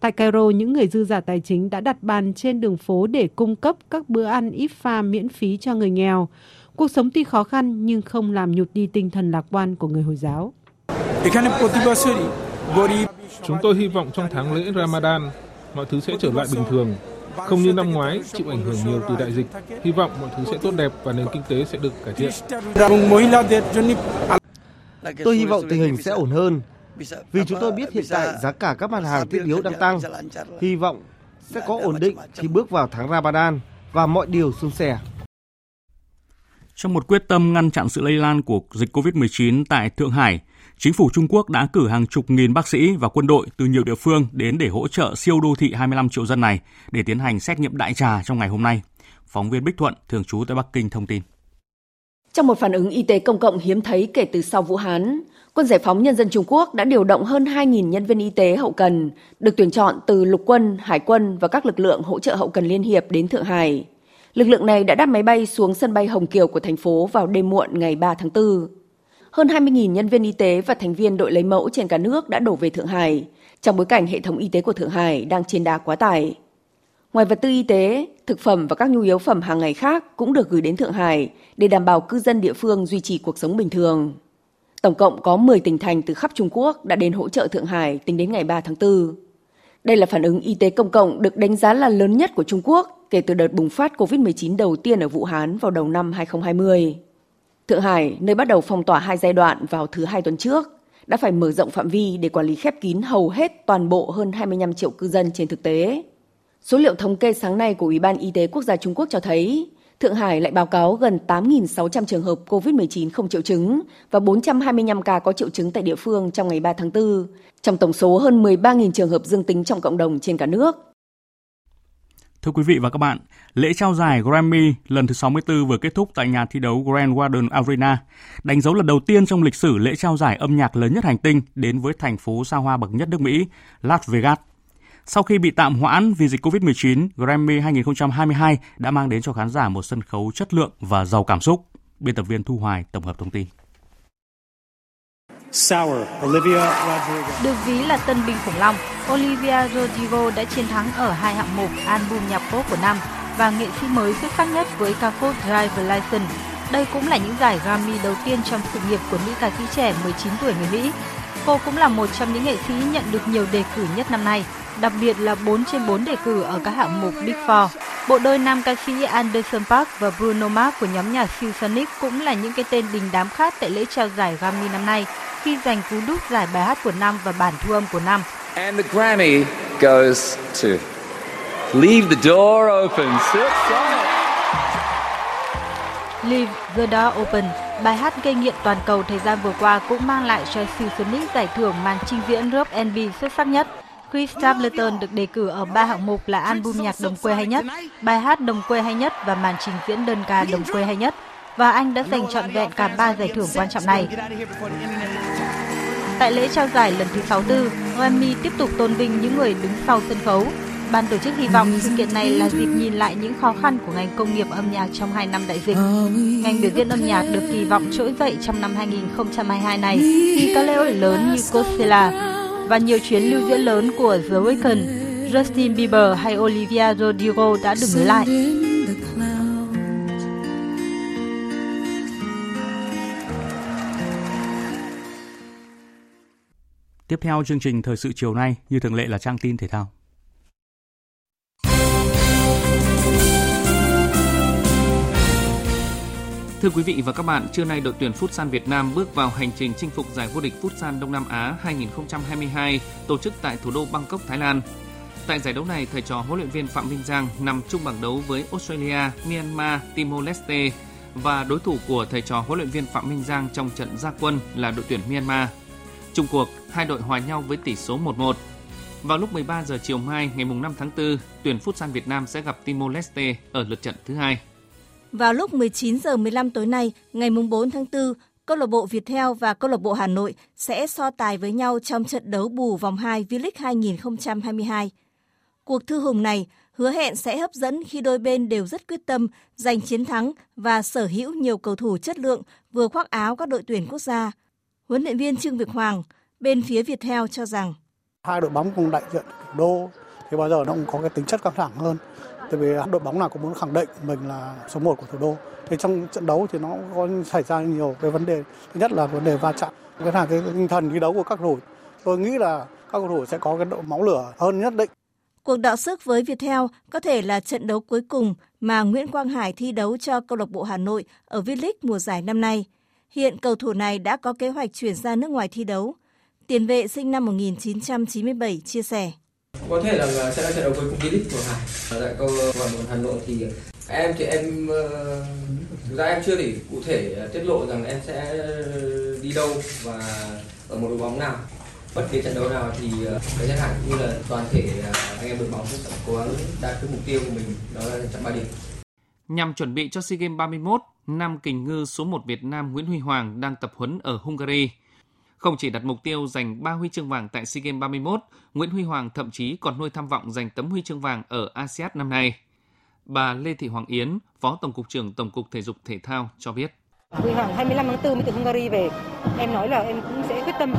Tại Cairo, những người dư giả tài chính đã đặt bàn trên đường phố để cung cấp các bữa ăn pha miễn phí cho người nghèo. Cuộc sống tuy khó khăn nhưng không làm nhụt đi tinh thần lạc quan của người Hồi giáo. Chúng tôi hy vọng trong tháng lễ Ramadan, mọi thứ sẽ trở lại bình thường. Không như năm ngoái, chịu ảnh hưởng nhiều từ đại dịch. Hy vọng mọi thứ sẽ tốt đẹp và nền kinh tế sẽ được cải thiện. Tôi hy vọng tình hình sẽ ổn hơn. Vì chúng tôi biết hiện tại giá cả các mặt hàng thiết yếu đang tăng. Hy vọng sẽ có ổn định khi bước vào tháng Ramadan và mọi điều suôn sẻ. Trong một quyết tâm ngăn chặn sự lây lan của dịch COVID-19 tại Thượng Hải, chính phủ Trung Quốc đã cử hàng chục nghìn bác sĩ và quân đội từ nhiều địa phương đến để hỗ trợ siêu đô thị 25 triệu dân này để tiến hành xét nghiệm đại trà trong ngày hôm nay. Phóng viên Bích Thuận, thường trú tại Bắc Kinh thông tin. Trong một phản ứng y tế công cộng hiếm thấy kể từ sau Vũ Hán, Quân Giải phóng Nhân dân Trung Quốc đã điều động hơn 2.000 nhân viên y tế hậu cần, được tuyển chọn từ lục quân, hải quân và các lực lượng hỗ trợ hậu cần liên hiệp đến Thượng Hải. Lực lượng này đã đáp máy bay xuống sân bay Hồng Kiều của thành phố vào đêm muộn ngày 3 tháng 4. Hơn 20.000 nhân viên y tế và thành viên đội lấy mẫu trên cả nước đã đổ về Thượng Hải, trong bối cảnh hệ thống y tế của Thượng Hải đang trên đà quá tải. Ngoài vật tư y tế, thực phẩm và các nhu yếu phẩm hàng ngày khác cũng được gửi đến Thượng Hải để đảm bảo cư dân địa phương duy trì cuộc sống bình thường. Tổng cộng có 10 tỉnh thành từ khắp Trung Quốc đã đến hỗ trợ Thượng Hải tính đến ngày 3 tháng 4. Đây là phản ứng y tế công cộng được đánh giá là lớn nhất của Trung Quốc kể từ đợt bùng phát COVID-19 đầu tiên ở Vũ Hán vào đầu năm 2020. Thượng Hải, nơi bắt đầu phong tỏa hai giai đoạn vào thứ hai tuần trước, đã phải mở rộng phạm vi để quản lý khép kín hầu hết toàn bộ hơn 25 triệu cư dân trên thực tế. Số liệu thống kê sáng nay của Ủy ban Y tế Quốc gia Trung Quốc cho thấy, Thượng Hải lại báo cáo gần 8.600 trường hợp COVID-19 không triệu chứng và 425 ca có triệu chứng tại địa phương trong ngày 3 tháng 4, trong tổng số hơn 13.000 trường hợp dương tính trong cộng đồng trên cả nước. Thưa quý vị và các bạn, lễ trao giải Grammy lần thứ 64 vừa kết thúc tại nhà thi đấu Grand Garden Arena, đánh dấu lần đầu tiên trong lịch sử lễ trao giải âm nhạc lớn nhất hành tinh đến với thành phố xa hoa bậc nhất nước Mỹ, Las Vegas. Sau khi bị tạm hoãn vì dịch COVID-19, Grammy 2022 đã mang đến cho khán giả một sân khấu chất lượng và giàu cảm xúc. Biên tập viên Thu Hoài tổng hợp thông tin. Sour, Olivia Rodrigo. Được ví là tân binh khủng long, Olivia Rodrigo đã chiến thắng ở hai hạng mục album nhạc pop của năm và nghệ sĩ mới xuất sắc nhất với ca khúc Drive License. Đây cũng là những giải Grammy đầu tiên trong sự nghiệp của nữ ca sĩ trẻ 19 tuổi người Mỹ. Cô cũng là một trong những nghệ sĩ nhận được nhiều đề cử nhất năm nay, đặc biệt là 4 trên 4 đề cử ở các hạng mục Big Four. Bộ đôi nam ca sĩ Anderson Park và Bruno Mars của nhóm nhạc Sonic cũng là những cái tên đình đám khác tại lễ trao giải Grammy năm nay khi giành cú đúc giải bài hát của năm và bản thu âm của năm. And the Grammy goes to Leave the Door Open. Leave the Door Open, bài hát gây nghiện toàn cầu thời gian vừa qua cũng mang lại cho Symphonic giải thưởng màn trình diễn rock R&B xuất sắc nhất. Chris Stapleton được đề cử ở ba hạng mục là album nhạc đồng quê hay nhất, bài hát đồng quê hay nhất và màn trình diễn đơn ca đồng quê hay nhất. Và anh đã giành trọn vẹn cả ba giải thưởng quan trọng này. Tại lễ trao giải lần thứ 64, Grammy tiếp tục tôn vinh những người đứng sau sân khấu. Ban tổ chức hy vọng sự kiện này là dịp nhìn lại những khó khăn của ngành công nghiệp âm nhạc trong 2 năm đại dịch. Ngành biểu diễn âm nhạc được kỳ vọng trỗi dậy trong năm 2022 này khi các lễ hội lớn như Coachella và nhiều chuyến lưu diễn lớn của The Weeknd, Justin Bieber hay Olivia Rodrigo đã được nối lại. Tiếp theo chương trình thời sự chiều nay như thường lệ là trang tin thể thao. Thưa quý vị và các bạn, trưa nay đội tuyển Futsal Việt Nam bước vào hành trình chinh phục giải vô địch Futsal Đông Nam Á 2022 tổ chức tại thủ đô Bangkok, Thái Lan. Tại giải đấu này, thầy trò huấn luyện viên Phạm Minh Giang nằm chung bảng đấu với Australia, Myanmar, Timor Leste và đối thủ của thầy trò huấn luyện viên Phạm Minh Giang trong trận gia quân là đội tuyển Myanmar. Trung cuộc, hai đội hòa nhau với tỷ số 1-1. Vào lúc 13 giờ chiều mai ngày 5 tháng 4, tuyển Futsal Việt Nam sẽ gặp Timor Leste ở lượt trận thứ hai. Vào lúc 19 giờ 15 tối nay, ngày 4 tháng 4, câu lạc bộ Viettel và câu lạc bộ Hà Nội sẽ so tài với nhau trong trận đấu bù vòng 2 V-League 2022. Cuộc thư hùng này hứa hẹn sẽ hấp dẫn khi đôi bên đều rất quyết tâm giành chiến thắng và sở hữu nhiều cầu thủ chất lượng vừa khoác áo các đội tuyển quốc gia. Huấn luyện viên Trương Việt Hoàng bên phía Viettel cho rằng hai đội bóng cùng đại diện thủ đô thì bao giờ nó cũng có cái tính chất căng thẳng hơn. Tại vì đội bóng nào cũng muốn khẳng định mình là số 1 của thủ đô. Thì trong trận đấu thì nó có xảy ra nhiều cái vấn đề. Thứ nhất là vấn đề va chạm cái là cái tinh thần thi đấu của các cầu thủ. Tôi nghĩ là các cầu thủ sẽ có cái độ máu lửa hơn nhất định. Cuộc đọ sức với Viettel có thể là trận đấu cuối cùng mà Nguyễn Quang Hải thi đấu cho câu lạc bộ Hà Nội ở V-League mùa giải năm nay. Hiện cầu thủ này đã có kế hoạch chuyển ra nước ngoài thi đấu. Tiền vệ sinh năm 1997 chia sẻ. Có thể là sẽ là trận đấu cuối cùng V-League của Hải. Tại câu bộ Hà Nội thì em thì em thực ra em chưa thể cụ thể tiết lộ rằng em sẽ đi đâu và ở một đội bóng nào bất kỳ trận đấu nào thì cá nhân Hải cũng như là toàn thể anh em đội bóng sẽ cố gắng đạt cái mục tiêu của mình đó là trận ba điểm. Nhằm chuẩn bị cho SEA Games 31, nam kình ngư số 1 Việt Nam Nguyễn Huy Hoàng đang tập huấn ở Hungary. Không chỉ đặt mục tiêu giành 3 huy chương vàng tại SEA Games 31, Nguyễn Huy Hoàng thậm chí còn nuôi tham vọng giành tấm huy chương vàng ở ASEAN năm nay. Bà Lê Thị Hoàng Yến, Phó Tổng cục trưởng Tổng cục Thể dục Thể thao cho biết. Huy Hoàng 25 tháng 4 mới từ Hungary về. Em nói là em cũng sẽ quyết tâm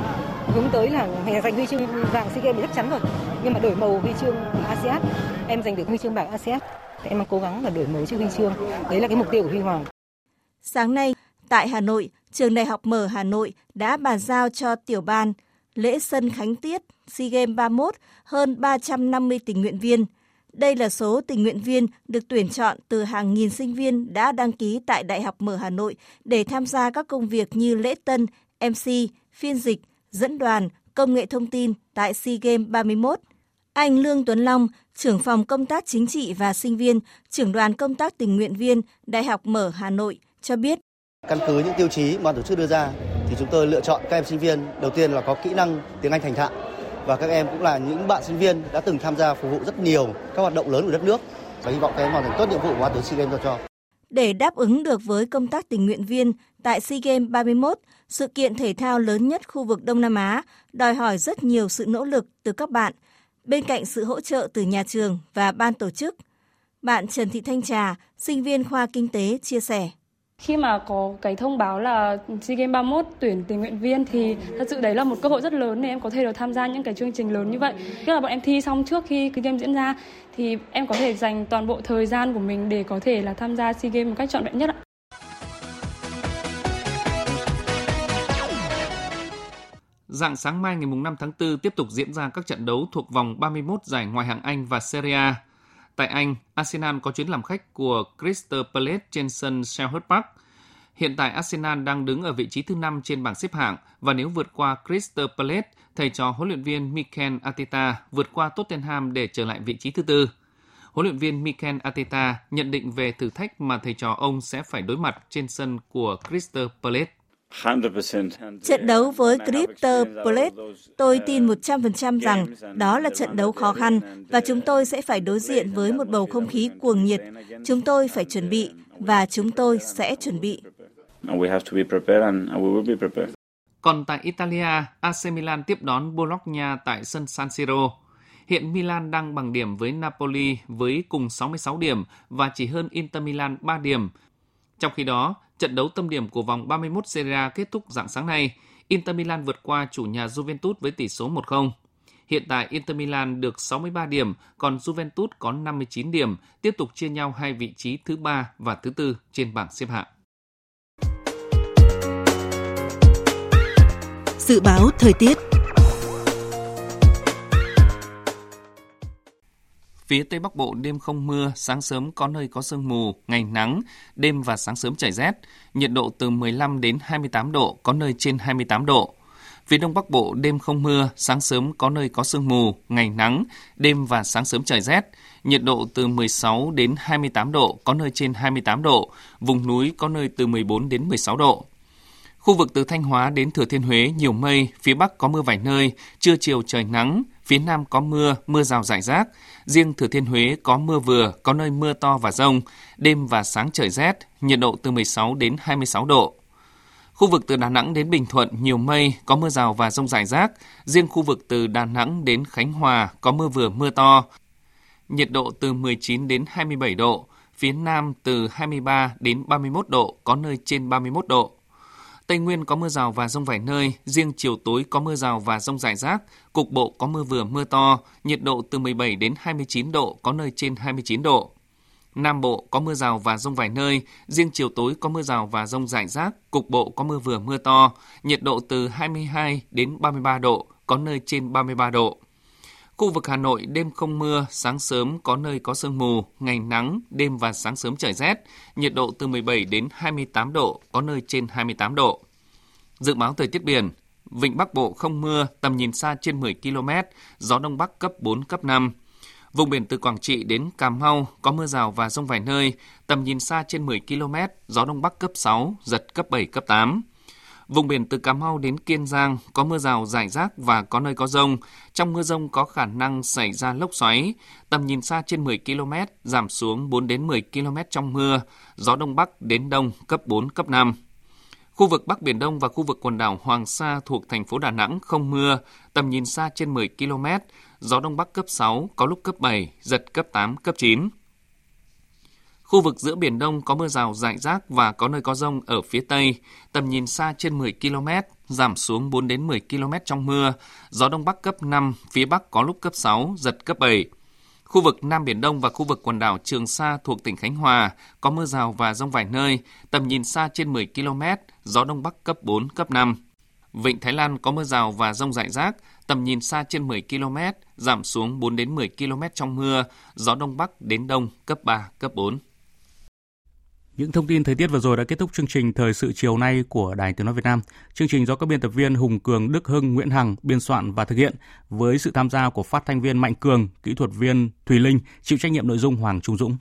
hướng tới là giành huy chương vàng SEA Games chắc chắn rồi. Nhưng mà đổi màu huy chương ASEAN, em giành được huy chương bạc ASEAN. Em đang cố gắng là đổi màu chiếc huy chương. Đấy là cái mục tiêu của Huy Hoàng. Sáng nay, tại Hà Nội, Trường Đại học Mở Hà Nội đã bàn giao cho tiểu ban lễ sân khánh tiết SEA Games 31 hơn 350 tình nguyện viên. Đây là số tình nguyện viên được tuyển chọn từ hàng nghìn sinh viên đã đăng ký tại Đại học Mở Hà Nội để tham gia các công việc như lễ tân, MC, phiên dịch, dẫn đoàn, công nghệ thông tin tại SEA Games 31. Anh Lương Tuấn Long, trưởng phòng công tác chính trị và sinh viên, trưởng đoàn công tác tình nguyện viên Đại học Mở Hà Nội cho biết. Căn cứ những tiêu chí mà tổ chức đưa ra thì chúng tôi lựa chọn các em sinh viên đầu tiên là có kỹ năng tiếng Anh thành thạo và các em cũng là những bạn sinh viên đã từng tham gia phục vụ rất nhiều các hoạt động lớn của đất nước và hy vọng các em hoàn thành tốt nhiệm vụ mà tổ chức SEA Games cho. Để đáp ứng được với công tác tình nguyện viên tại SEA Games 31, sự kiện thể thao lớn nhất khu vực Đông Nam Á, đòi hỏi rất nhiều sự nỗ lực từ các bạn, bên cạnh sự hỗ trợ từ nhà trường và ban tổ chức. Bạn Trần Thị Thanh Trà, sinh viên khoa kinh tế chia sẻ. Khi mà có cái thông báo là SEA Games 31 tuyển tình nguyện viên thì thật sự đấy là một cơ hội rất lớn để em có thể được tham gia những cái chương trình lớn như vậy. Tức là bọn em thi xong trước khi cái game diễn ra thì em có thể dành toàn bộ thời gian của mình để có thể là tham gia SEA Games một cách trọn vẹn nhất ạ. Dạng sáng mai ngày 5 tháng 4 tiếp tục diễn ra các trận đấu thuộc vòng 31 giải ngoại hạng Anh và Serie A. Tại Anh, Arsenal có chuyến làm khách của Crystal Palace trên sân Selhurst Park. Hiện tại Arsenal đang đứng ở vị trí thứ 5 trên bảng xếp hạng và nếu vượt qua Crystal Palace, thầy trò huấn luyện viên Mikel Arteta vượt qua Tottenham để trở lại vị trí thứ tư. Huấn luyện viên Mikel Arteta nhận định về thử thách mà thầy trò ông sẽ phải đối mặt trên sân của Crystal Palace. Trận đấu với Crystal Palace, tôi tin 100% rằng đó là trận đấu khó khăn và chúng tôi sẽ phải đối diện với một bầu không khí cuồng nhiệt. Chúng tôi phải chuẩn bị và chúng tôi sẽ chuẩn bị. Còn tại Italia, AC Milan tiếp đón Bologna tại sân San Siro. Hiện Milan đang bằng điểm với Napoli với cùng 66 điểm và chỉ hơn Inter Milan 3 điểm. Trong khi đó, trận đấu tâm điểm của vòng 31 Serie A kết thúc dạng sáng nay, Inter Milan vượt qua chủ nhà Juventus với tỷ số 1-0. Hiện tại Inter Milan được 63 điểm, còn Juventus có 59 điểm, tiếp tục chia nhau hai vị trí thứ ba và thứ tư trên bảng xếp hạng. Dự báo thời tiết Phía Tây Bắc Bộ đêm không mưa, sáng sớm có nơi có sương mù, ngày nắng, đêm và sáng sớm trời rét, nhiệt độ từ 15 đến 28 độ, có nơi trên 28 độ. Phía Đông Bắc Bộ đêm không mưa, sáng sớm có nơi có sương mù, ngày nắng, đêm và sáng sớm trời rét, nhiệt độ từ 16 đến 28 độ, có nơi trên 28 độ, vùng núi có nơi từ 14 đến 16 độ. Khu vực từ Thanh Hóa đến Thừa Thiên Huế nhiều mây, phía Bắc có mưa vài nơi, trưa chiều trời nắng, phía Nam có mưa, mưa rào rải rác. Riêng Thừa Thiên Huế có mưa vừa, có nơi mưa to và rông, đêm và sáng trời rét, nhiệt độ từ 16 đến 26 độ. Khu vực từ Đà Nẵng đến Bình Thuận nhiều mây, có mưa rào và rông rải rác. Riêng khu vực từ Đà Nẵng đến Khánh Hòa có mưa vừa mưa to. Nhiệt độ từ 19 đến 27 độ, phía Nam từ 23 đến 31 độ, có nơi trên 31 độ. Tây Nguyên có mưa rào và rông vài nơi, riêng chiều tối có mưa rào và rông rải rác, cục bộ có mưa vừa mưa to, nhiệt độ từ 17 đến 29 độ, có nơi trên 29 độ. Nam Bộ có mưa rào và rông vài nơi, riêng chiều tối có mưa rào và rông rải rác, cục bộ có mưa vừa mưa to, nhiệt độ từ 22 đến 33 độ, có nơi trên 33 độ. Khu vực Hà Nội đêm không mưa, sáng sớm có nơi có sương mù, ngày nắng, đêm và sáng sớm trời rét, nhiệt độ từ 17 đến 28 độ, có nơi trên 28 độ. Dự báo thời tiết biển, Vịnh Bắc Bộ không mưa, tầm nhìn xa trên 10 km, gió Đông Bắc cấp 4, cấp 5. Vùng biển từ Quảng Trị đến Cà Mau có mưa rào và rông vài nơi, tầm nhìn xa trên 10 km, gió Đông Bắc cấp 6, giật cấp 7, cấp 8. Vùng biển từ Cà Mau đến Kiên Giang có mưa rào rải rác và có nơi có rông. Trong mưa rông có khả năng xảy ra lốc xoáy. Tầm nhìn xa trên 10 km, giảm xuống 4 đến 10 km trong mưa. Gió Đông Bắc đến Đông cấp 4, cấp 5. Khu vực Bắc Biển Đông và khu vực quần đảo Hoàng Sa thuộc thành phố Đà Nẵng không mưa, tầm nhìn xa trên 10 km, gió Đông Bắc cấp 6, có lúc cấp 7, giật cấp 8, cấp 9. Khu vực giữa Biển Đông có mưa rào rải rác và có nơi có rông ở phía Tây, tầm nhìn xa trên 10 km, giảm xuống 4 đến 10 km trong mưa, gió Đông Bắc cấp 5, phía Bắc có lúc cấp 6, giật cấp 7. Khu vực Nam Biển Đông và khu vực quần đảo Trường Sa thuộc tỉnh Khánh Hòa có mưa rào và rông vài nơi, tầm nhìn xa trên 10 km, gió Đông Bắc cấp 4, cấp 5. Vịnh Thái Lan có mưa rào và rông rải rác, tầm nhìn xa trên 10 km, giảm xuống 4 đến 10 km trong mưa, gió Đông Bắc đến Đông cấp 3, cấp 4. Những thông tin thời tiết vừa rồi đã kết thúc chương trình Thời sự chiều nay của Đài Tiếng Nói Việt Nam. Chương trình do các biên tập viên Hùng Cường, Đức Hưng, Nguyễn Hằng biên soạn và thực hiện với sự tham gia của phát thanh viên Mạnh Cường, kỹ thuật viên Thùy Linh, chịu trách nhiệm nội dung Hoàng Trung Dũng.